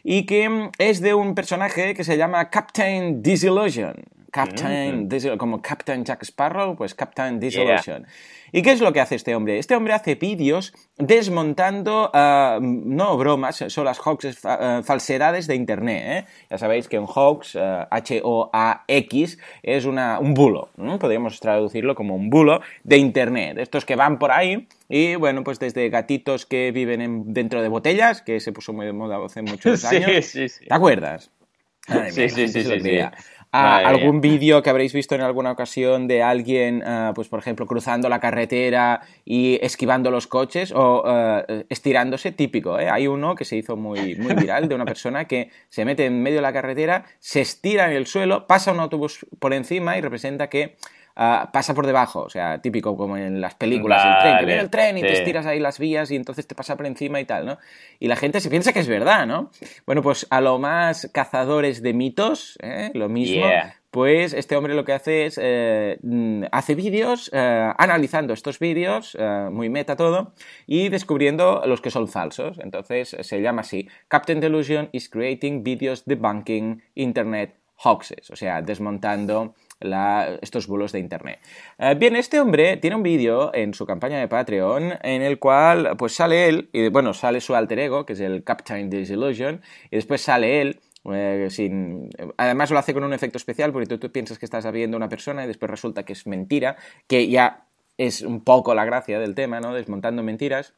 y que es de un personaje que se llama Captain Disillusion. Captain, como Captain Jack Sparrow, pues Captain Disillusion. ¿Y qué es lo que hace este hombre? Este hombre hace vídeos desmontando, ah, no bromas, son las hoaxes, ah, falsedades de Internet. ¿eh? Ya sabéis que un hoax, H-O-A-X, ah, es una, un bulo. Podríamos traducirlo como un bulo de Internet. Estos que van por ahí y bueno, pues desde gatitos que viven dentro de botellas, que se puso muy de moda hace muchos años. Sí, sí, sí. ¿Te acuerdas? sí, sí, sí, sí, algún vídeo que habréis visto en alguna ocasión de alguien, ah, pues por ejemplo, cruzando la carretera y esquivando los coches o ah, estirándose, típico. ¿eh? Hay uno que se hizo muy, muy viral de una persona que se mete en medio de la carretera, se estira en el suelo, pasa un autobús por encima y representa que Ah, pasa por debajo, o sea, típico como en las películas, el tren, que viene el tren y te estiras ahí las vías y entonces te pasa por encima y tal, ¿no? Y la gente se piensa que es verdad, ¿no? Bueno, pues a lo más cazadores de mitos, ¿eh? lo mismo, pues este hombre lo que hace es, eh, mm, hace vídeos, eh, analizando estos vídeos, muy meta todo, y descubriendo los que son falsos. Entonces se llama así, Captain Delusion is creating videos debunking internet hoaxes, o sea, desmontando estos bulos de Internet. Eh, bien, este hombre tiene un vídeo en su campaña de Patreon en el cual pues sale él, y bueno, sale su alter ego, que es el Captain Disillusion, y después sale él eh, sin... Además lo hace con un efecto especial porque tú, piensas que estás viendo a una persona y después resulta que es mentira, que ya es un poco la gracia del tema, ¿no? Desmontando mentiras.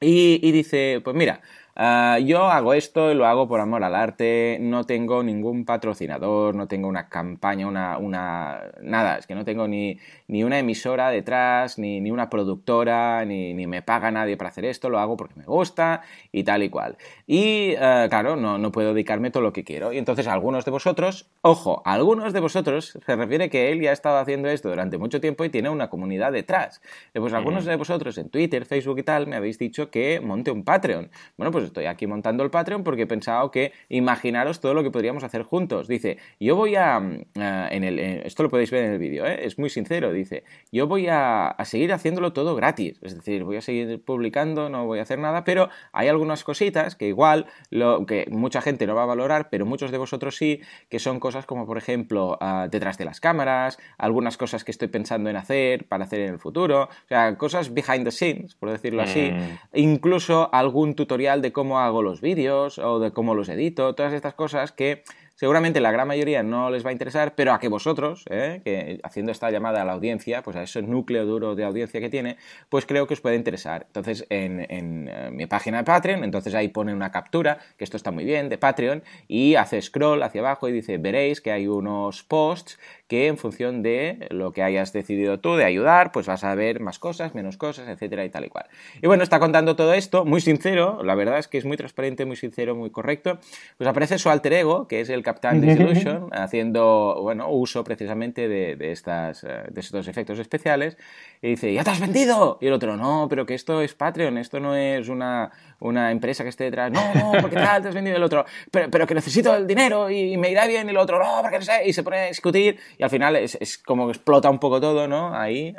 y dice, pues mira, Ah, yo hago esto y lo hago por amor al arte, no tengo ningún patrocinador, no tengo una campaña, una, una nada, es que no tengo ni, ni una emisora detrás, ni, ni una productora, ni, ni, me paga nadie para hacer esto, lo hago porque me gusta y tal y cual. Y ah, claro, no, no puedo dedicarme todo lo que quiero. Y entonces algunos de vosotros, ojo, algunos de vosotros, se refiere que él ya ha estado haciendo esto durante mucho tiempo y tiene una comunidad detrás. Pues algunos de vosotros en Twitter, Facebook y tal me habéis dicho que monte un Patreon. Bueno, pues estoy aquí montando el Patreon porque he pensado que imaginaros todo lo que podríamos hacer juntos. Dice, yo voy a... Mm, en el, esto lo podéis ver en el vídeo, ¿eh? es muy sincero. Dice, yo voy a, seguir haciéndolo todo gratis. Es decir, voy a seguir publicando, no voy a hacer nada, pero hay algunas cositas que igual, lo, que mucha gente no va a valorar, pero muchos de vosotros sí, que son cosas como, por ejemplo, ah, detrás de las cámaras, algunas cosas que estoy pensando en hacer para hacer en el futuro, o sea, cosas behind the scenes, por decirlo así, mm. incluso algún tutorial de cómo hago los vídeos o de cómo los edito, todas estas cosas que seguramente la gran mayoría no les va a interesar, pero a que vosotros, ¿eh? que haciendo esta llamada a la audiencia, pues a ese núcleo duro de audiencia que tiene, pues creo que os puede interesar. Entonces, en, en eh, mi página de Patreon, entonces ahí pone una captura, que esto está muy bien, de Patreon, y hace scroll hacia abajo y dice, veréis que hay unos posts que en función de lo que hayas decidido tú de ayudar, pues vas a ver más cosas, menos cosas, etcétera y tal y cual. Y bueno, está contando todo esto, muy sincero, la verdad es que es muy transparente, muy sincero, muy correcto. Pues aparece su alter ego, que es el Captain Disillusion, haciendo, bueno, uso precisamente de, de, estas, eh, de estos efectos especiales, y dice, ¡ya te has vendido! Y el otro, no, pero que esto es Patreon, esto no es una, una empresa que esté detrás, no, no, porque tal, te has vendido el otro, pero, pero que necesito el dinero y, me irá bien, y el otro, no, porque no sé, y se pone a discutir, y al final es, es como que explota un poco todo, ¿no? Ahí,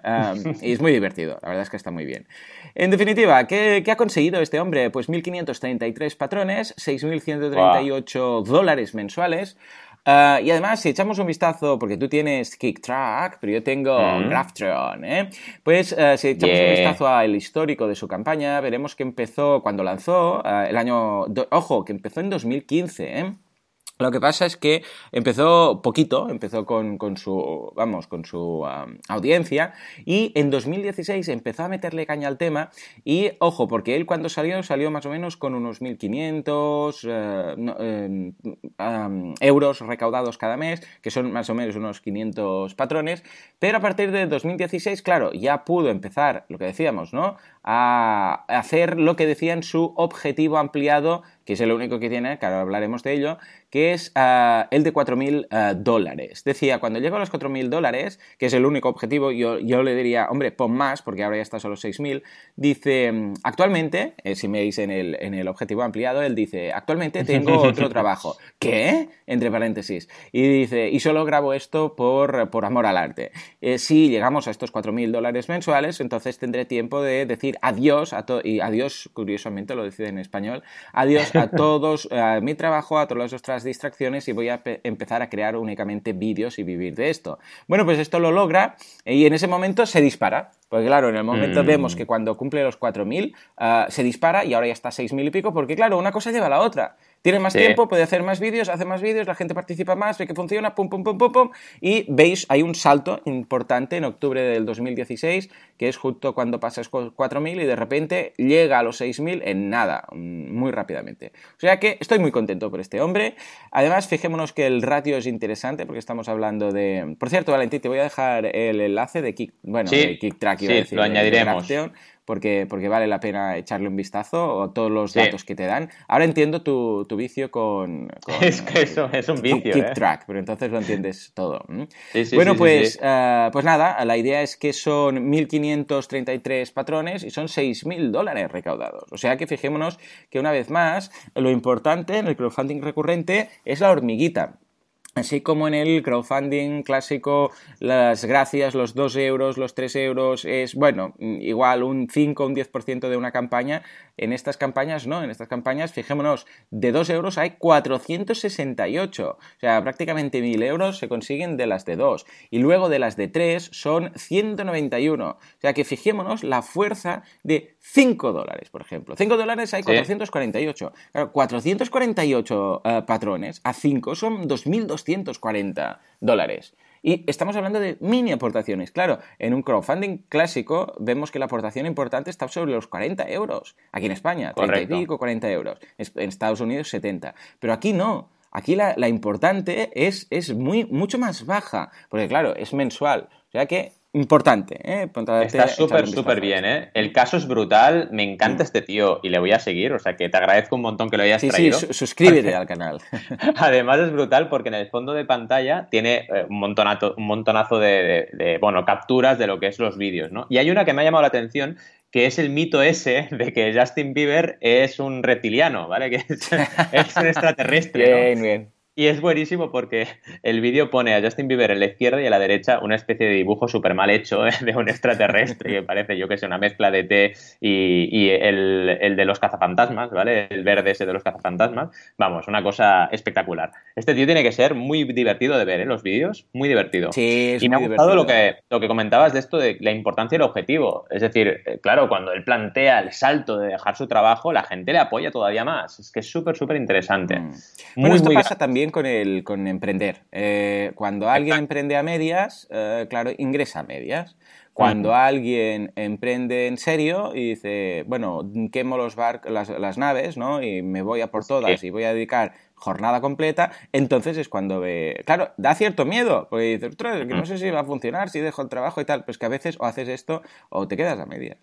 y es muy divertido, la verdad es que está muy bien. En definitiva, ¿qué, qué ha conseguido este hombre? Pues 1.533 patrones, 6.138 dólares mensuales, Ah, y además, si echamos un vistazo, porque tú tienes KickTrack, pero yo tengo mm. Graftron, ¿eh? Pues uh, si echamos un vistazo al histórico de su campaña, veremos que empezó cuando lanzó uh, el año. ojo, que empezó en 2015, ¿eh? Lo que pasa es que empezó poquito, empezó con, su, vamos, con su audiencia y en 2016 empezó a meterle caña al tema y, ojo, porque él cuando salió, salió más o menos con unos 1.500 eh, eh, euros recaudados cada mes, que son más o menos unos 500 patrones, pero a partir de 2016, claro, ya pudo empezar, lo que decíamos, ¿no? A hacer lo que decían su objetivo ampliado que es el único que tiene, que ahora hablaremos de ello, que es ah, el de 4.000 ah, dólares. Decía, cuando llego a los 4.000 dólares, que es el único objetivo, yo, yo, le diría, hombre, pon más, porque ahora ya está solo 6.000. Dice, actualmente, eh, si me veis en el, en el objetivo ampliado, él dice, actualmente tengo otro trabajo. ¿Qué? Entre paréntesis. Y dice, y solo grabo esto por, por amor al arte. Eh, si llegamos a estos 4.000 dólares mensuales, entonces tendré tiempo de decir adiós a todo, y adiós, curiosamente lo decide en español, adiós a todos, a mi trabajo, a todas las otras distracciones y voy a empezar a crear únicamente vídeos y vivir de esto. Bueno, pues esto lo logra y en ese momento se dispara. Porque claro, en el momento mm. vemos que cuando cumple los 4.000 ah, se dispara y ahora ya está 6.000 y pico, porque claro, una cosa lleva a la otra. Tiene más tiempo, puede hacer más vídeos, hace más vídeos, la gente participa más, ve que funciona, pum, pum, pum, pum, pum. Y veis, hay un salto importante en octubre del 2016, que es justo cuando pasas 4.000 y de repente llega a los 6.000 en nada, mm, muy rápidamente. O sea que estoy muy contento por este hombre. Además, fijémonos que el ratio es interesante porque estamos hablando de... Por cierto, Valentín, te voy a dejar el enlace de Kick, bueno, de Kick Track, sí, lo añadiremos porque, porque vale la pena echarle un vistazo o todos los datos que te dan. Ahora entiendo tu, tu vicio con, Es que eso es un vicio. Keep ¿eh? Track, pero entonces lo entiendes todo. bueno, pues, uh, pues nada, la idea es que son 1.533 patrones y son 6.000 dólares recaudados. O sea que fijémonos que una vez más, lo importante en el crowdfunding recurrente es la hormiguita. Así como en el crowdfunding clásico, las gracias, los 2 euros, los 3 euros, es, bueno, igual un 5 o un 10% de una campaña, en estas campañas no, en estas campañas, fijémonos, de 2 euros hay 468, o sea, prácticamente 1000 euros se consiguen de las de 2, y luego de las de 3 son 191, o sea que fijémonos la fuerza de 5 dólares, por ejemplo. 5 dólares hay 448, claro, 448 eh, patrones a 5 son 2200 240 dólares. Y estamos hablando de mini aportaciones. Claro, en un crowdfunding clásico vemos que la aportación importante está sobre los 40 euros. Aquí en España, 30 y pico, 40 euros. En Estados Unidos, 70. Pero aquí no. Aquí la, importante es, es muy, mucho más baja. Porque claro, es mensual. O sea que importante. ¿eh? Está súper, súper bien. ¿eh? El caso es brutal. Me encanta este tío y le voy a seguir. O sea que te agradezco un montón que lo hayas traído. Sí, suscríbete al canal. Además es brutal porque en el fondo de pantalla tiene eh, un montonazo, un montonazo de, bueno, capturas de lo que es los vídeos. ¿no? Y hay una que me ha llamado la atención que es el mito ese de que Justin Bieber es un reptiliano, ¿vale? Que es, es un extraterrestre. bien, bien. Y es buenísimo porque el vídeo pone a Justin Bieber en la izquierda y a la derecha una especie de dibujo súper mal hecho ¿eh? de un extraterrestre que parece, yo que sé, una mezcla de té y, el, de los cazafantasmas, ¿vale? El verde ese de los cazafantasmas. Vamos, una cosa espectacular. Este tío tiene que ser muy divertido de ver, ¿eh? Los vídeos, muy divertido. Sí, es Y me ha gustado lo que, lo que comentabas de esto de la importancia del objetivo. Es decir, eh, claro, cuando él plantea el salto de dejar su trabajo, la gente le apoya todavía más. Es que es súper, súper interesante. Mm. bueno, esto pasa también con, el, con emprender. Eh, cuando alguien emprende a medias, eh, claro, ingresa a medias. Cuando alguien emprende en serio y dice, bueno, quemo los barcos, las, naves, ¿no? Y me voy a por todas y voy a dedicar jornada completa, entonces es cuando ve... Claro, da cierto miedo, porque dices, que no sé si va a funcionar, si dejo el trabajo y tal, pues que a veces o haces esto o te quedas a medias.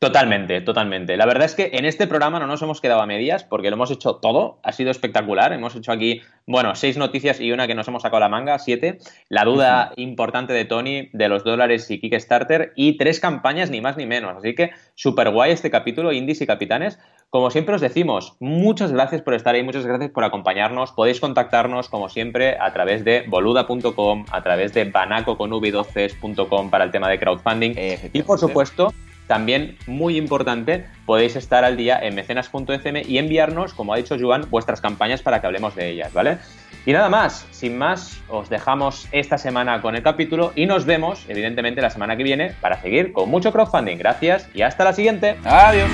Totalmente, totalmente. La verdad es que en este programa no nos hemos quedado a medias porque lo hemos hecho todo, ha sido espectacular. Hemos hecho aquí, bueno, seis noticias y una que nos hemos sacado la manga, siete. La duda importante de Tony de los dólares y Kickstarter y tres campañas ni más ni menos. Así que súper guay este capítulo, Indies y Capitanes. Como siempre os decimos, muchas gracias por estar ahí, muchas gracias por acompañarnos. Podéis contactarnos, como siempre, a través de boluda.com, a través de banacoconv12.com para el tema de crowdfunding. Y por supuesto también, muy importante, podéis estar al día en mecenas.fm y enviarnos, como ha dicho Joan, vuestras campañas para que hablemos de ellas, ¿vale? Y nada más, sin más, os dejamos esta semana con el capítulo y nos vemos, evidentemente, la semana que viene para seguir con mucho crowdfunding. Gracias y hasta la siguiente. Adiós.